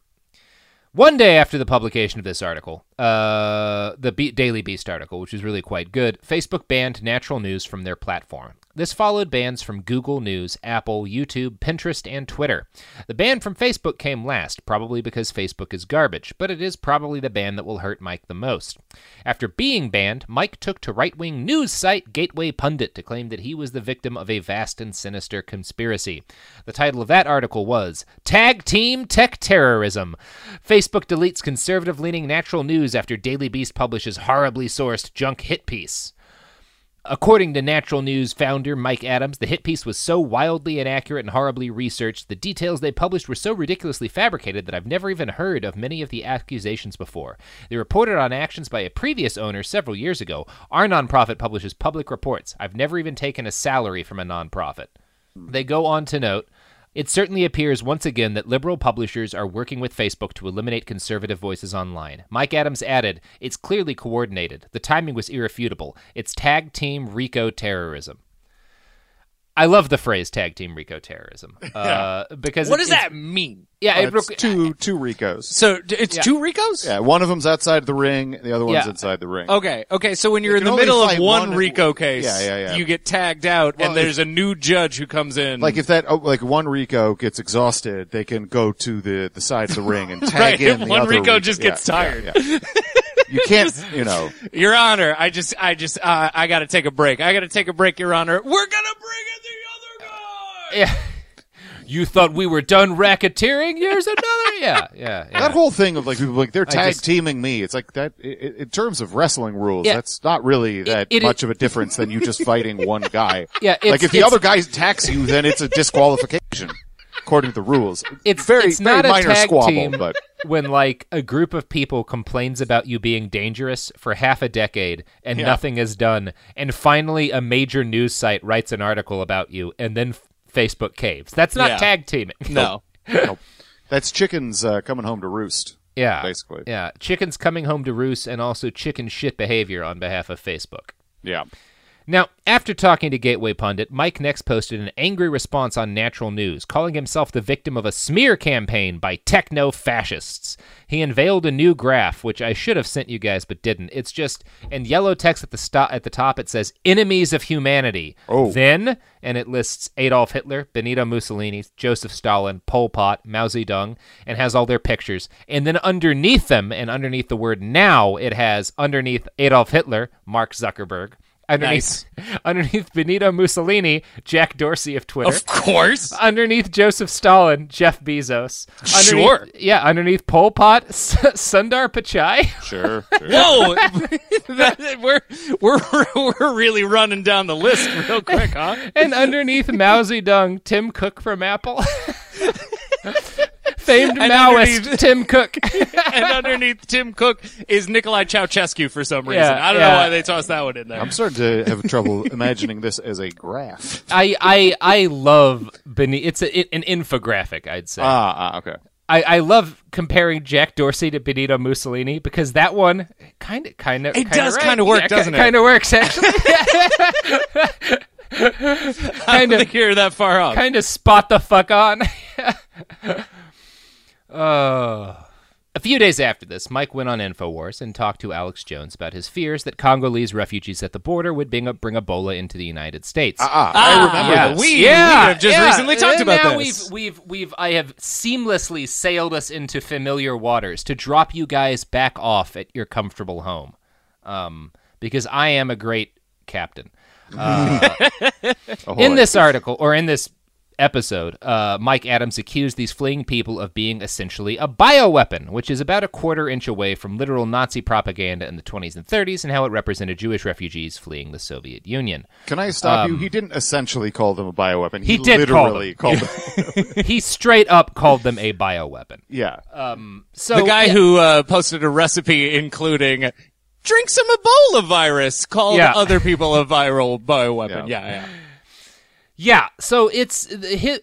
One day after the publication of this article, uh, the Be- Daily Beast article, which was really quite good, Facebook banned natural news from their platform. This followed bans from Google News, Apple, YouTube, Pinterest, and Twitter. The ban from Facebook came last, probably because Facebook is garbage, but it is probably the ban that will hurt Mike the most. After being banned, Mike took to right wing news site Gateway Pundit to claim that he was the victim of a vast and sinister conspiracy. The title of that article was Tag Team Tech Terrorism. Facebook deletes conservative leaning natural news after Daily Beast publishes horribly sourced junk hit piece. According to Natural News founder Mike Adams, the hit piece was so wildly inaccurate and horribly researched, the details they published were so ridiculously fabricated that I've never even heard of many of the accusations before. They reported on actions by a previous owner several years ago. Our nonprofit publishes public reports. I've never even taken a salary from a nonprofit. They go on to note it certainly appears once again that liberal publishers are working with Facebook to eliminate conservative voices online. Mike Adams added, It's clearly coordinated. The timing was irrefutable. It's tag team RICO terrorism. I love the phrase tag team RICO terrorism. Uh, because What it- does that mean? Yeah, it, it's requ- two two Ricos. So d- it's Yeah. two Ricos? Yeah, one of them's outside the ring, the other one's Yeah. inside the ring. Okay, okay. So when you're You in can the only middle of fight one, one- Rico case, Yeah, yeah, yeah. you get tagged out, Well, and there's a new judge who comes in. Like if that, oh, like one Rico gets exhausted, they can go to the the side of the ring and tag Right, in the other. one other Rico just Yeah, gets yeah, tired. yeah. You can't, you know. Your Honor, I just, I just, uh, I got to take a break. I got to take a break, Your Honor. We're gonna bring in the other guy. Yeah. You thought we were done racketeering? Here's another. Yeah, yeah, yeah. That whole thing of like people like they're tag just- teaming me. It's like that i- i- in terms of wrestling rules. Yeah. That's not really that it much is- of a difference than you just fighting one guy. Yeah, like if the other guy attacks you, then it's a disqualification according to the rules. it's very it's very not a minor tag squabble, team but when like a group of people complains about you being dangerous for half a decade and Yeah. nothing is done, and finally a major news site writes an article about you, and then Facebook caves. That's not Yeah. tag teaming. No. Nope. that's chickens uh, coming home to roost. Yeah, basically. Yeah, chickens coming home to roost, and also chicken shit behavior on behalf of Facebook. Yeah. Now, after talking to Gateway Pundit, Mike next posted an angry response on Natural News, calling himself the victim of a smear campaign by techno fascists. He unveiled a new graph, which I should have sent you guys but didn't. It's just in yellow text at the sto- at the top. It says "Enemies of Humanity." Oh. Then, and it lists Adolf Hitler, Benito Mussolini, Joseph Stalin, Pol Pot, Mao Zedong, and has all their pictures. And then underneath them, and underneath the word "now," it has underneath Adolf Hitler, Mark Zuckerberg Underneath, underneath Benito Mussolini, Jack Dorsey of Twitter. Of course. Underneath Joseph Stalin, Jeff Bezos. Underneath, Sure. Yeah, underneath Pol Pot, S- Sundar Pichai. Sure. Whoa, That- we're we're we're really running down the list real quick, huh? and underneath Mao Zedong, Tim Cook from Apple. Famed And Maoist Tim Cook. and underneath Tim Cook is Nikolai Ceausescu for some reason. Yeah, I don't know why they tossed that one in there. I'm starting to have trouble imagining this as a graph. I I I love Beni- It's a, it, an infographic, I'd say. Ah, ah, okay. I, I love comparing Jack Dorsey to Benito Mussolini because that one kind of kind of It does kinda work, doesn't it? Kind of works actually. I don't that far off. kind of spot the fuck on. Uh, a few days after this, Mike went on Infowars and talked to Alex Jones about his fears that Congolese refugees at the border would bring, bring Ebola into the United States. Ah, I remember Yeah. this. we, yeah, we have just yeah. recently talked And about now this. We've, we've, we've, I have seamlessly sailed us into familiar waters to drop you guys back off at your comfortable home, um, because I am a great captain. Uh, in this article or in this episode, uh, Mike Adams accused these fleeing people of being essentially a bioweapon, which is about a quarter inch away from literal Nazi propaganda in the 20s and 30s and how it represented Jewish refugees fleeing the Soviet Union. Can I stop you? Um, He didn't essentially call them a bioweapon. He He, did call literally them. called them. he straight up called them a bioweapon. yeah. Um, so the guy yeah, who uh, posted a recipe including drink some Ebola virus called Yeah. other people a viral bioweapon. Yeah. Yeah, yeah. Yeah, so it's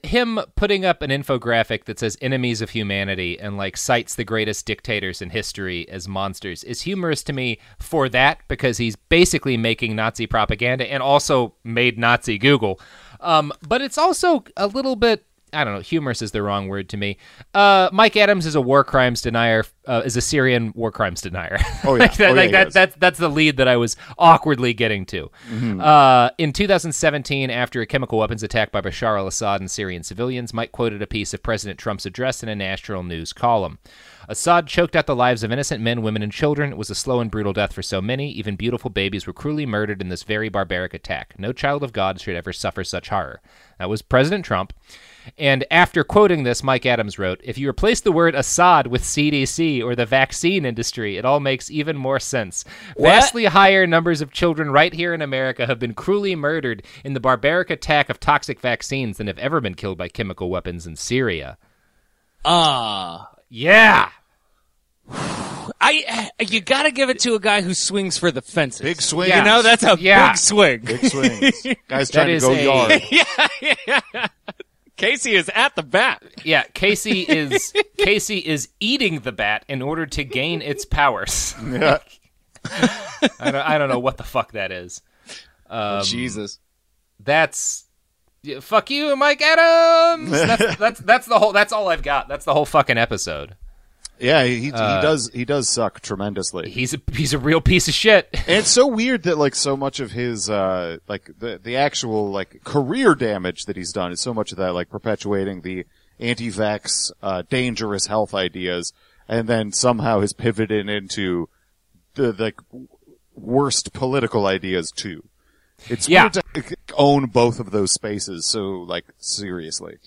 him putting up an infographic that says enemies of humanity and like cites the greatest dictators in history as monsters is humorous to me for that because he's basically making Nazi propaganda and also made Nazi Google. Um, but it's also a little bit I don't know, humorous is the wrong word to me. Uh, Mike Adams is a war crimes denier, uh, is a Syrian war crimes denier. Oh, yeah. like that, Oh, yeah, like that, is. that's that's the lead that I was awkwardly getting to. Mm-hmm. Uh, in 2017, after a chemical weapons attack by Bashar al-Assad and Syrian civilians, Mike quoted a piece of President Trump's address in a Natural News column. Assad choked out the lives of innocent men, women, and children. It was a slow and brutal death for so many. Even beautiful babies were cruelly murdered in this very barbaric attack. No child of God should ever suffer such horror. That was President Trump. And after quoting this, Mike Adams wrote, If you replace the word Assad with CDC or the vaccine industry, it all makes even more sense. Vastly higher numbers of children right here in America have been cruelly murdered in the barbaric attack of toxic vaccines than have ever been killed by chemical weapons in Syria. Ah. Yeah. I you got to give it to a guy who swings for the fences. Big swing. You know, that's a Yeah. big swing. Big swings. Guys That trying to go a- yard. yeah, yeah. Casey is at the bat. Yeah, Casey is Casey is eating the bat in order to gain its powers. Yeah. I don't, I don't know what the fuck that is. Um, Jesus. That's yeah, fuck you, Mike Adams. That's, that's that's the whole. That's all I've got. That's the whole fucking episode. Yeah, he, he Uh, does he does suck tremendously. He's a he's a real piece of shit. And it's so weird that like so much of his uh like the the actual like career damage that he's done is so much of that like perpetuating the anti-vax uh dangerous health ideas and then somehow has pivoted into the like worst political ideas too. It's Yeah. weird to own both of those spaces so like seriously.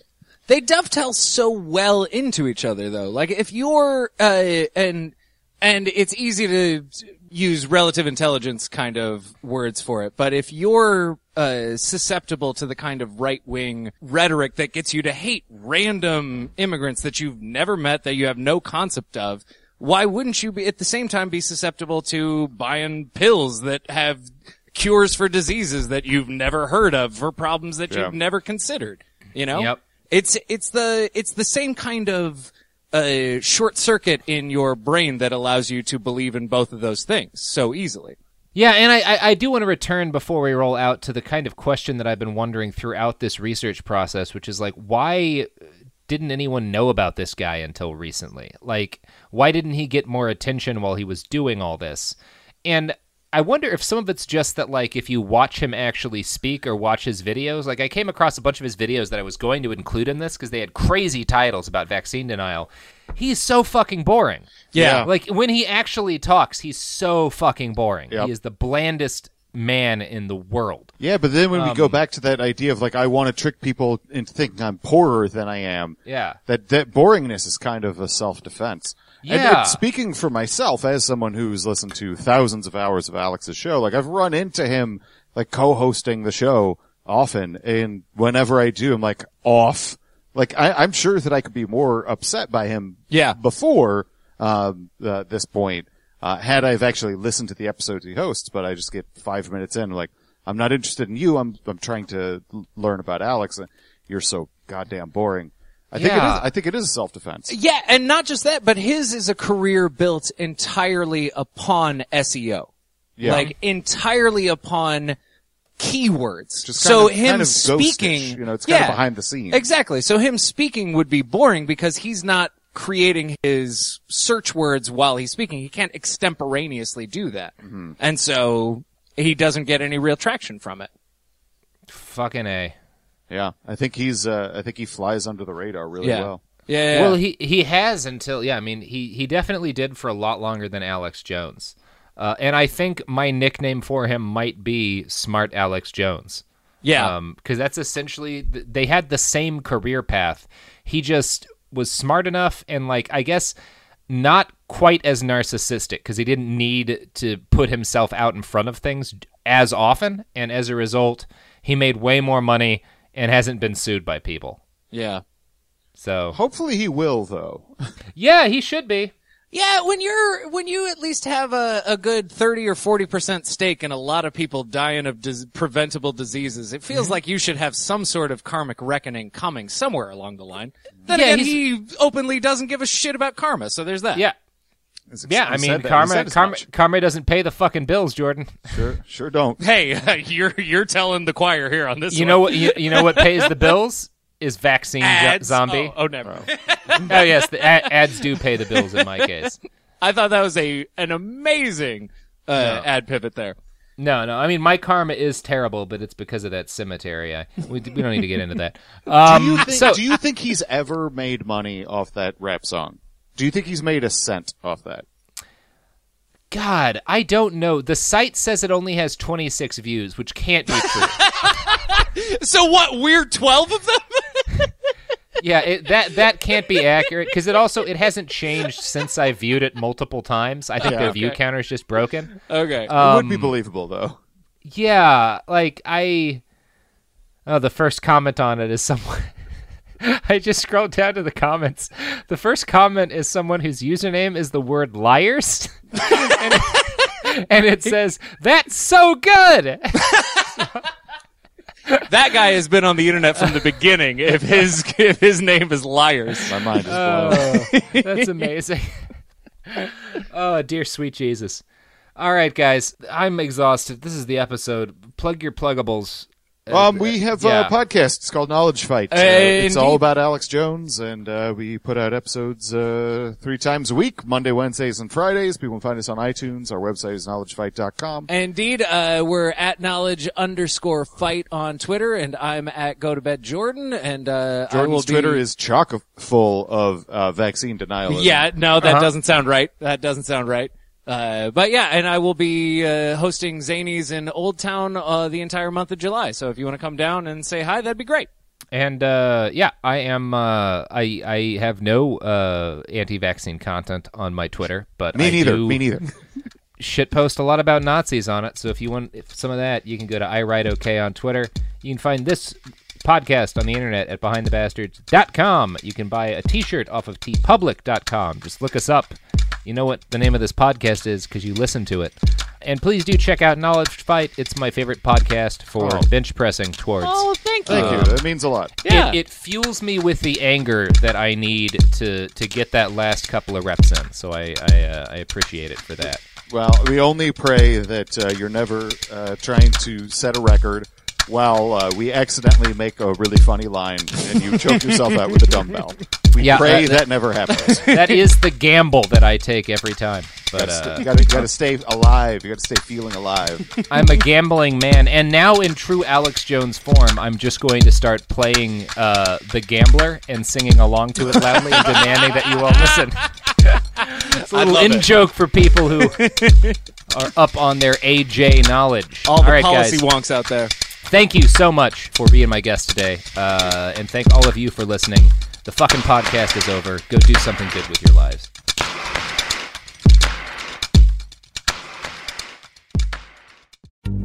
They dovetail so well into each other though. Like if you're, uh, and, and it's easy to use relative intelligence kind of words for it, but if you're, uh, susceptible to the kind of right-wing rhetoric that gets you to hate random immigrants that you've never met, that you have no concept of, why wouldn't you be at the same time be susceptible to buying pills that have cures for diseases that you've never heard of for problems that Yeah. you've never considered? You know? Yep. It's it's the it's the same kind of uh, short circuit in your brain that allows you to believe in both of those things so easily. Yeah, and I, I, I do want to return before we roll out to the kind of question that I've been wondering throughout this research process, which is like, why didn't anyone know about this guy until recently? Like, why didn't he get more attention while he was doing all this? And I wonder if some of it's just that, like, if you watch him actually speak or watch his videos, like, I came across a bunch of his videos that I was going to include in this because they had crazy titles about vaccine denial. He's so fucking boring. Yeah. Like, when he actually talks, he's so fucking boring. Yep. He is the blandest man in the world. Yeah, but then when we go Um, back to that idea of like I want to trick people into thinking I'm poorer than I am. Yeah. That that boringness is kind of a self defense. And, Yeah. speaking for myself as someone who's listened to thousands of hours of Alex's show, like I've run into him like co-hosting the show often and whenever I do I'm like off. Like I, I'm sure that I could be more upset by him Yeah. before um, uh, this point uh, had I've actually listened to the episodes he hosts, but I just get five minutes in, like, I'm not interested in you. I'm, I'm trying to learn about Alex and you're so goddamn boring. I think it Yeah. is, I think it is self-defense. Yeah, and not just that, but his is a career built entirely upon SEO. Yeah. Like entirely upon keywords. Just so of- him kind of speaking, you know, it's kind of behind the scenes. Exactly. So him speaking would be boring because he's not creating his search words while he's speaking. He can't extemporaneously do that. Mm-hmm. And so he doesn't get any real traction from it. Fucking a. Yeah. I think he's, uh, I think he flies under the radar really Yeah. well. Yeah. Well, he he has until yeah. I mean, he he definitely did for a lot longer than Alex Jones, uh, and I think my nickname for him might be Smart Alex Jones. Yeah. because that's essentially th- they had the same career path. He just was smart enough and like I guess not quite as narcissistic because he didn't need to put himself out in front of things as often, and as a result, he made way more money and hasn't been sued by people. yeah. So Hopefully he will though. yeah, he should be. Yeah, when you're when you at least have a, a good thirty or forty percent stake in a lot of people dying of dis- preventable diseases, it feels mm-hmm. like you should have some sort of karmic reckoning coming somewhere along the line. Then Yeah, again, he openly doesn't give a shit about karma, so there's that. Yeah. Yeah, I mean, karma, karma, karma doesn't pay the fucking bills, Jordan. Sure, sure don't. Hey, you're you're telling the choir here on this. You one. know what? You, you know what pays the bills is vaccine zo- zombie. Oh, oh, never. oh yes, the a- ads do pay the bills in my case. I thought that was a an amazing uh, ad pivot there. No, no. I mean, my karma is terrible, but it's because of that cemetery. I, we, we don't need to get into that. Um, do you think, so, do you think he's ever made money off that rap song? Do you think he's made a cent off that? God, I don't know. The site says it only has 26 views, which can't be true. So what? We're twelve of them. yeah, it, that that can't be accurate because it also it hasn't changed since I viewed it multiple times. I think Yeah. the view counter is just broken. Okay. it would be Um, believable though. Yeah, like I. Oh, the first comment on it is someone. I just scrolled down to the comments. The first comment is someone whose username is the word liars. and, it, and it says, That's so good! that guy has been on the internet from the beginning. If his if his name is liars, my mind is Oh, that's amazing. oh, dear sweet Jesus. All right, guys, I'm exhausted. This is the episode. Plug your pluggables. Uh, Um, we have yeah. a podcast. It's called Knowledge Fight. Uh, Uh, it's all about Alex Jones, and uh, we put out episodes uh, three times a week, Monday, Wednesdays, and Fridays. People can find us on iTunes. Our website is knowledgefight.com. Indeed, uh, we're at knowledge underscore fight on Twitter, and I'm at go to bed Jordan, and uh, I will Jordan's be... Twitter is chock full of uh, vaccine denialism. Yeah, no, that Uh-huh. doesn't sound right. That doesn't sound right. Uh, but yeah, and I will be uh, hosting Zanies in Old Town uh, the entire month of July. So if you want to come down and say hi, that'd be great. And uh, yeah, I am. Uh, I I have no uh, anti-vaccine content on my Twitter, but Me I neither. do Me neither. Shit post a lot about Nazis on it. So if you want if some of that, you can go to I write okay on Twitter. You can find this podcast on the internet at behindthebastards.com. You can buy a T-shirt off of teepublic.com. Just look us up. You know what the name of this podcast is because you listen to it. And please do check out Knowledge Fight. It's my favorite podcast for Oh. bench pressing towards. Oh, thank you. Thank you. That means a lot. Yeah. It, it fuels me with the anger that I need to to get that last couple of reps in. So I I, uh, I appreciate it for that. Well, we only pray that uh, you're never uh, trying to set a record while uh, we accidentally make a really funny line and you choke yourself out with a dumbbell. We Yeah, pray uh, that, never happens. That is the gamble that I take every time. But uh, you gotta, gotta stay alive. You gotta stay feeling alive. I'm a gambling man, and now in true Alex Jones form, I'm just going to start playing uh, the Gambler and singing along to it loudly and demanding that you all listen. It's a little in joke for people who are up on their AJ knowledge. All the right, policy guys. wonks out there. Thank you so much for being my guest today, uh, and thank all of you for listening. The fucking podcast is over. Go do something good with your lives.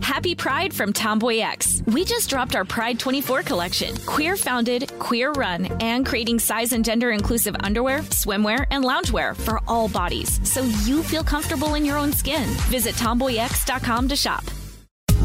Happy Pride from Tomboy X. We just dropped our Pride 24 collection. Queer founded, queer run, and creating size and gender inclusive underwear, swimwear, and loungewear for all bodies so you feel comfortable in your own skin. Visit tomboyx.com to shop.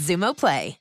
Xumo Play.